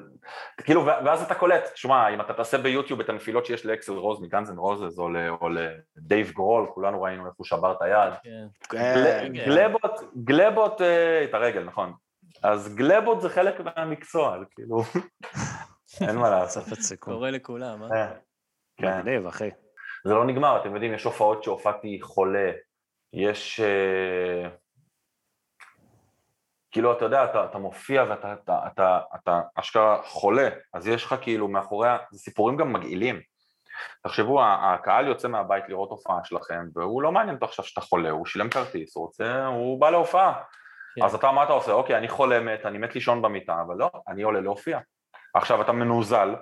כאילו, ואז אתה קולט, שמע, אם אתה תעשה ביוטיוב את הנפילות שיש לאקסל רוז מגאנז אנד רוזס, או לדייב גרול, כולנו ראינו איפה הוא שבר את היד. כן. כן, גל- גלבות, גלבות, אה, את הרגל, נכון. אז גלבות זה חלק מהמקצוע, כאילו, אין מה לעשות. קורה לכולם, אה? כן, כן. מגניב, אחי. זה לא נגמר, אתם יודעים, יש הופעות שהופעתי חולה, יש... אה, כאילו, אתה יודע, אתה, אתה מופיע ואתה אתה, אתה, אתה אשכרה חולה, אז יש לך כאילו מאחוריה, זה סיפורים גם מגעילים. תחשבו, הקהל יוצא מהבית לראות הופעה שלכם, והוא לא מעניין אותו עכשיו שאתה חולה, הוא שילם כרטיס, הוא רוצה, הוא בא להופעה. כן. אז אתה, מה אתה עושה? אוקיי, אני חולה מת, אני מת לישון במיטה, אבל לא, אני עולה להופיע. עכשיו, אתה מנוזל,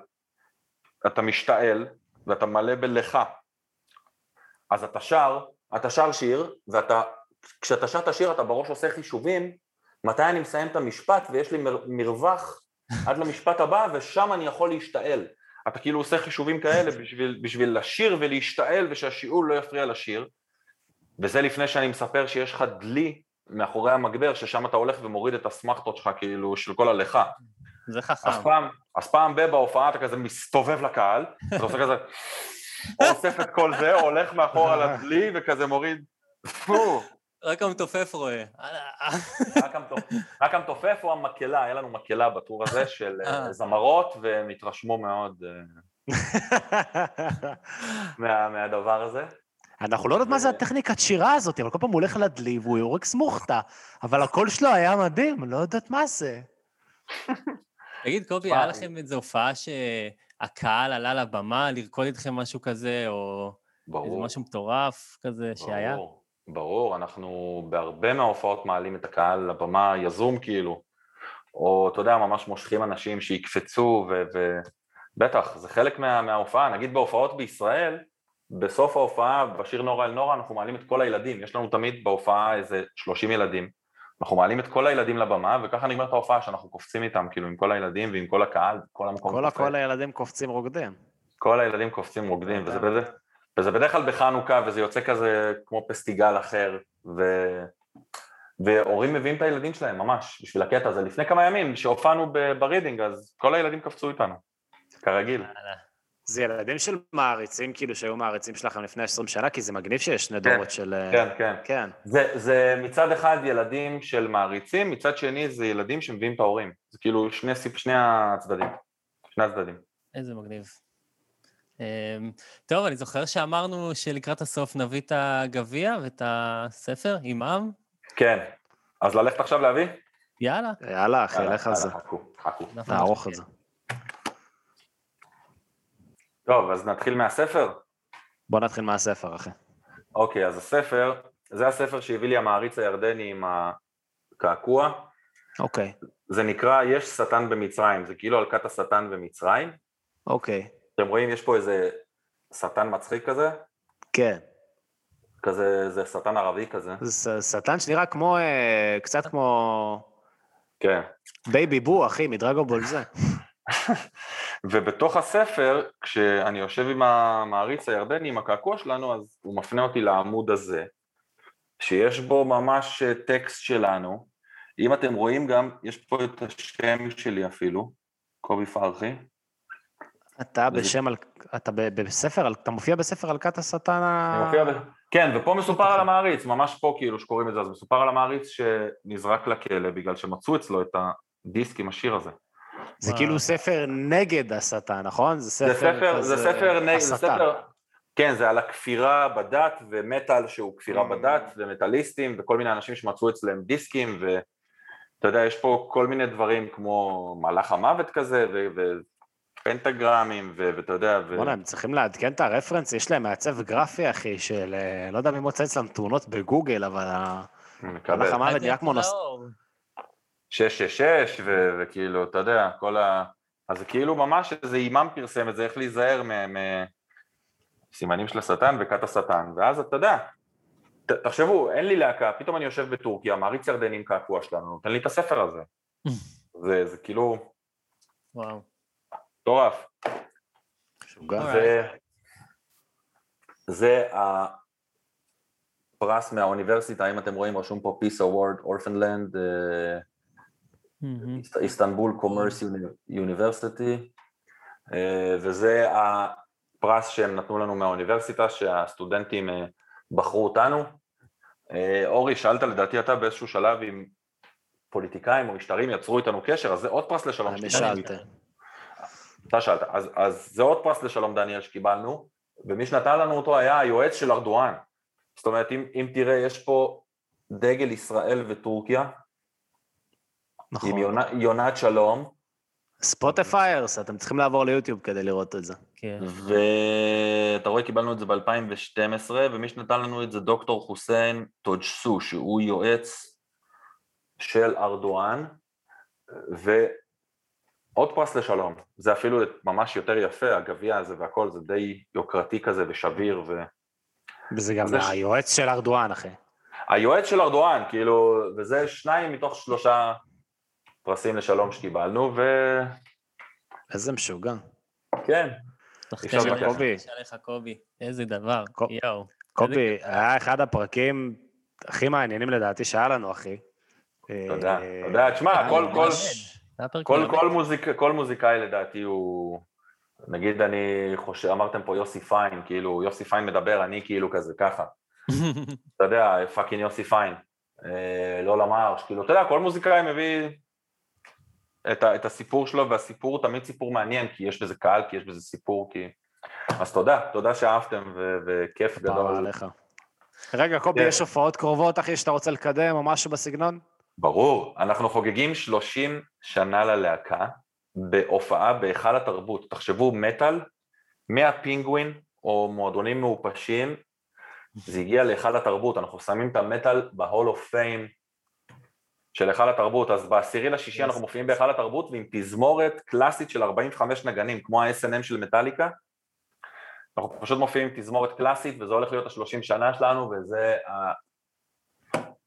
אתה משתעל, ואתה מלא בלך. אז אתה שר, אתה שר שיר, ואתה, כשאתה שר את השיר אתה בראש עושה חישובים, מתי אני מסיים את המשפט ויש לי מר, מרווח עד למשפט הבא, ושם אני יכול להשתעל. אתה כאילו עושה חישובים כאלה בשביל, בשביל לשיר ולהשתעל ושהשיעול לא יפריע לשיר, וזה לפני שאני מספר שיש לך דלי מאחורי המגבר, ששם אתה הולך ומוריד את אסמכתות שלך, כאילו, של כל הלכה. זה חכם. אז פעם, אז פעם ב- בהופעה אתה כזה מסתובב לקהל, אתה עושה כזה, אוסף את כל זה, הולך מאחורה לדלי וכזה מוריד, פו, רק המתופף רואה. רק המתופף- או המקהלה, היה לנו מקהלה בטור הזה של אה, אה. זמרות, והם התרשמו מאוד אה, מה- מהדבר הזה. אנחנו לא יודעים מה זה הטכניקת שירה הזאת, אבל כל פעם הוא הולך לדלי והוא יורק סמוכתה, אבל הקול שלו היה מדהים, לא יודעת מה זה. תגיד, קובי. היה לכם איזו הופעה שהקהל עלה לבמה לרקוד איתכם משהו כזה, או איזה. משהו מטורף כזה שהיה? ברור, ברור, אנחנו בהרבה מההופעות מעלים את הקהל לבמה יזום כאילו, או אתה יודע, ממש מושכים אנשים שיקפצו, ובטח, זה חלק מה, מההופעה, נגיד בהופעות בישראל, בסוף ההופעה, בשיר נורה אל נורה, אנחנו מעלים את כל הילדים, יש לנו תמיד בהופעה איזה 30 ילדים, אנחנו מעלים את כל הילדים לבמה, וככה נגמרת ההופעה שאנחנו קופצים איתם, כאילו עם כל הילדים ועם כל הקהל, כל המקום כל. הכל הילדים קופצים רוקדים. כל הילדים קופצים רוקדים, וזה, בדרך, וזה בדרך כלל בחנוכה, וזה יוצא כזה כמו פסטיגל אחר, ו... והורים מביאים את הילדים שלהם ממש בשביל הקטע הזה. לפני כמה ימים, כשהופענו breeding, אז כל הילדים קפצו איתנו, כרגיל. זה ילדים של מעריצים, כאילו, שהיו מעריצים שלכם לפני 20 שנה, כי זה מגניב שיש שני כן, דורות של... אה, כן, כן. כן. זה, זה מצד אחד ילדים של מעריצים, מצד שני זה ילדים שמביאים את ההורים. זה כאילו שני, שני הצדדים, שני הצדדים. איזה מגניב. אמ, טוב, אני זוכר שאמרנו שלקראת הסוף נביא את הגביע ואת הספר, עמם. כן. אז ללכת עכשיו להביא? יאללה. יאללה, אחי, לך על זה. חכו, חכו. נערוך את זה. טוב, אז נתחיל מהספר? בוא נתחיל מהספר, אחי. אוקיי, אז הספר, זה הספר שהביא לי המעריץ הירדני עם הקעקוע. אוקיי, זה נקרא יש שטן במצרים, זה כאילו על כת השטן במצרים. אוקיי. אתם רואים, יש פה איזה שטן מצחיק כזה, כן. כזה, זה שטן ערבי כזה. זה שטן שנראה כמו, אה, קצת כמו כן. בייבי בו, אחי, מדרגון בול זה. ובתוך הספר, כשאני יושב עם המעריץ הירדני, עם הקעקוע שלנו, אז הוא מפנה אותי לעמוד הזה, שיש בו ממש אה, טקסט שלנו. אם אתם רואים גם, יש פה את השם שלי אפילו, קובי פרחי. אתה בשם על... אתה בספר, אתה מופיע בספר על כת השטן ה... ב... כן, ופה מסופר על המעריץ, ממש פה כאילו שקוראים את זה, אז מסופר על המעריץ שנזרק לכלא בגלל שמצאו אצלו את הדיסק עם השיר הזה. זה. כאילו ספר נגד השטן, נכון? זה ספר זה ספר, זה ספר, נג- זה הסתה. ספר, כן, זה על הכפירה בדת ומטאל שהוא כפירה Mm. בדת ומטאליסטים וכל מיני אנשים שמצאו אצלם דיסקים ואתה יודע, יש פה כל מיני דברים כמו מלאך המוות כזה ו- ואתה יודע, ו- בוא'נה, הם צריכים לעדכן את הרפרנס, יש להם מעצב גרפי, אחי, של... אה, לא יודע מי מוצא אצלם תאונות בגוגל, אבל מקבל. המוות נראה כמו נוס... 666 ו- וכאילו, אתה יודע, כל ה... אז זה כאילו ממש איזה אימאם פרסם את זה, איך להיזהר מסימנים של השטן וכת השטן, ואז אתה יודע, ת- תחשבו, אין לי להקה, פתאום אני יושב בטורקיה, מעריץ ירדני עם קעקוע שלנו, נותן לי את הספר הזה. זה, זה כאילו וואו. מטורף. משוגע. זה, זה הפרס מהאוניברסיטה, אם אתם רואים, רשום פה Peace Award, Orphanland, אה. איסטנבול קומרס יוניברסיטי, אה, וזה הפרס שהם נתנו לנו מהאוניברסיטה, שהסטודנטים אה, בחרו אותנו. אורי, שאלת לדעתי אתה באיזשהו שלב אם פוליטיקאים או משטרים יצרו איתנו קשר, אז זה עוד פרס לשלום. שאלתי. אתה שאלת, אז, אז זה עוד פרס לשלום דניאל שקיבלנו, ומי שנתן לנו אותו היה היועץ של ארדואן. זאת אומרת, אם, אם תראה, יש פה דגל ישראל וטורקיה, נכון. עם יונה, יונת שלום, Spotifiers, אתם צריכים לעבור ליוטיוב כדי לראות את זה. כן. ואתה רואה, קיבלנו את זה ב-2012, ומי שנתן לנו את זה דוקטור חוסיין טוג'סו, שהוא יועץ של ארדואן, ועוד פרס לשלום. זה אפילו ממש יותר יפה, הגביע הזה והכל, זה די יוקרתי כזה ושביר, ו... וזה גם היועץ של ארדואן, אחי. היועץ של ארדואן, כאילו, וזה שניים מתוך שלושה פרסים לשלום שקיבלנו, איזה משוגע. יש עליך, קובי. איזה דבר. יואו. קובי. היה אחד הפרקים הכי מעניינים לדעתי שהיה לנו, אחי. תודה, אה, תודה. תשמע, מלמד. כל, זה היה פרק כל. כל, מוזיק, כל מוזיקאי לדעתי הוא... נגיד אני חושב, אמרתם פה יוסי פיין, כאילו יוסי פיין מדבר, אני כאילו כזה ככה. אתה יודע, fucking יוסי פיין. אה, לא למרש, כאילו, אתה יודע, כל מוזיקאי מביא את, ה, את הסיפור שלו, והסיפור הוא תמיד סיפור מעניין, כי יש בזה קהל, כי יש בזה סיפור, כי... אז תודה, תודה שאהבתם, ו- וכיף גדול. עליך. רגע, קובי, כן. יש הופעות קרובות, אחי, שאתה רוצה לקדם או משהו בסגנון? ברור, אנחנו חוגגים 30 שנה ללהקה בהופעה בהיכל התרבות. תחשבו, מטאל, מהפינגווין או מועדונים מעופשים, זה הגיע להיכל התרבות, אנחנו שמים את המטאל בהול אוף פיים של היכל התרבות, אז בעשירי לשישי אנחנו מופיעים בהיכל התרבות ועם תזמורת קלאסית של 45 נגנים, כמו ה-SNM של מטאליקה. אנחנו פשוט מופיעים עם תזמורת קלאסית וזה הולך להיות ה-30 שנה שלנו וזה.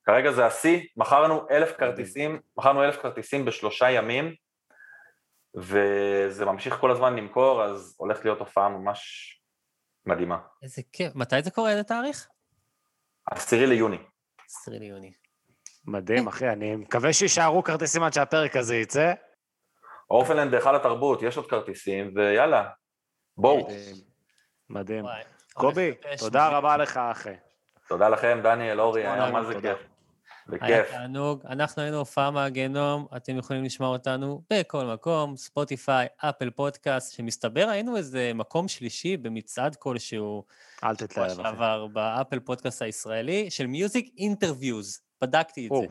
כרגע זה השיא, מכרנו אלף כרטיסים, מכרנו אלף כרטיסים בשלושה ימים, וזה ממשיך כל הזמן למכור, אז הולכת להיות הופעה ממש מדהימה. איזה כיף. מתי זה קורה? איזה תאריך? עשירי ליוני. 10 ליוני. מדהים, אחי, אני מקווה שיישארו כרטיסים עד שהפרק הזה יצא. Orphaned Land בהיכל התרבות, יש עוד כרטיסים, ויאללה, בואו. מדהים. קובי, תודה. רבה לך, אחי. תודה לכם, דניאל, אורי, היה מה זה תודה. כיף. היה בכיף. תענוג. אנחנו היינו הופעה מהגיהנום, אתם יכולים לשמוע אותנו בכל מקום, ספוטיפיי, אפל פודקאסט, שמסתבר היינו איזה מקום שלישי במצעד כלשהו, אל תתלהב, אחי. שעבר, באפל פודקאסט הישראלי, של music interviews. בדקתי את או,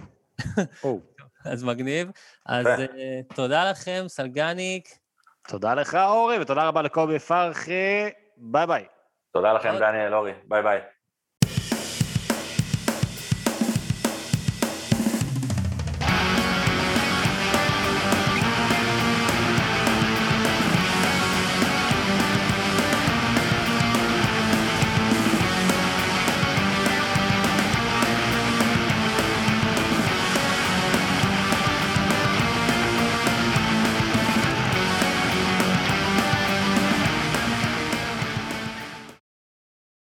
זה. או. אז מגניב. אז. אה, תודה לכם, סלגניק. תודה לך, אורי, ותודה רבה לקובי פרחי. ביי ביי. תודה לכם. דניאל, אורי. ביי ביי.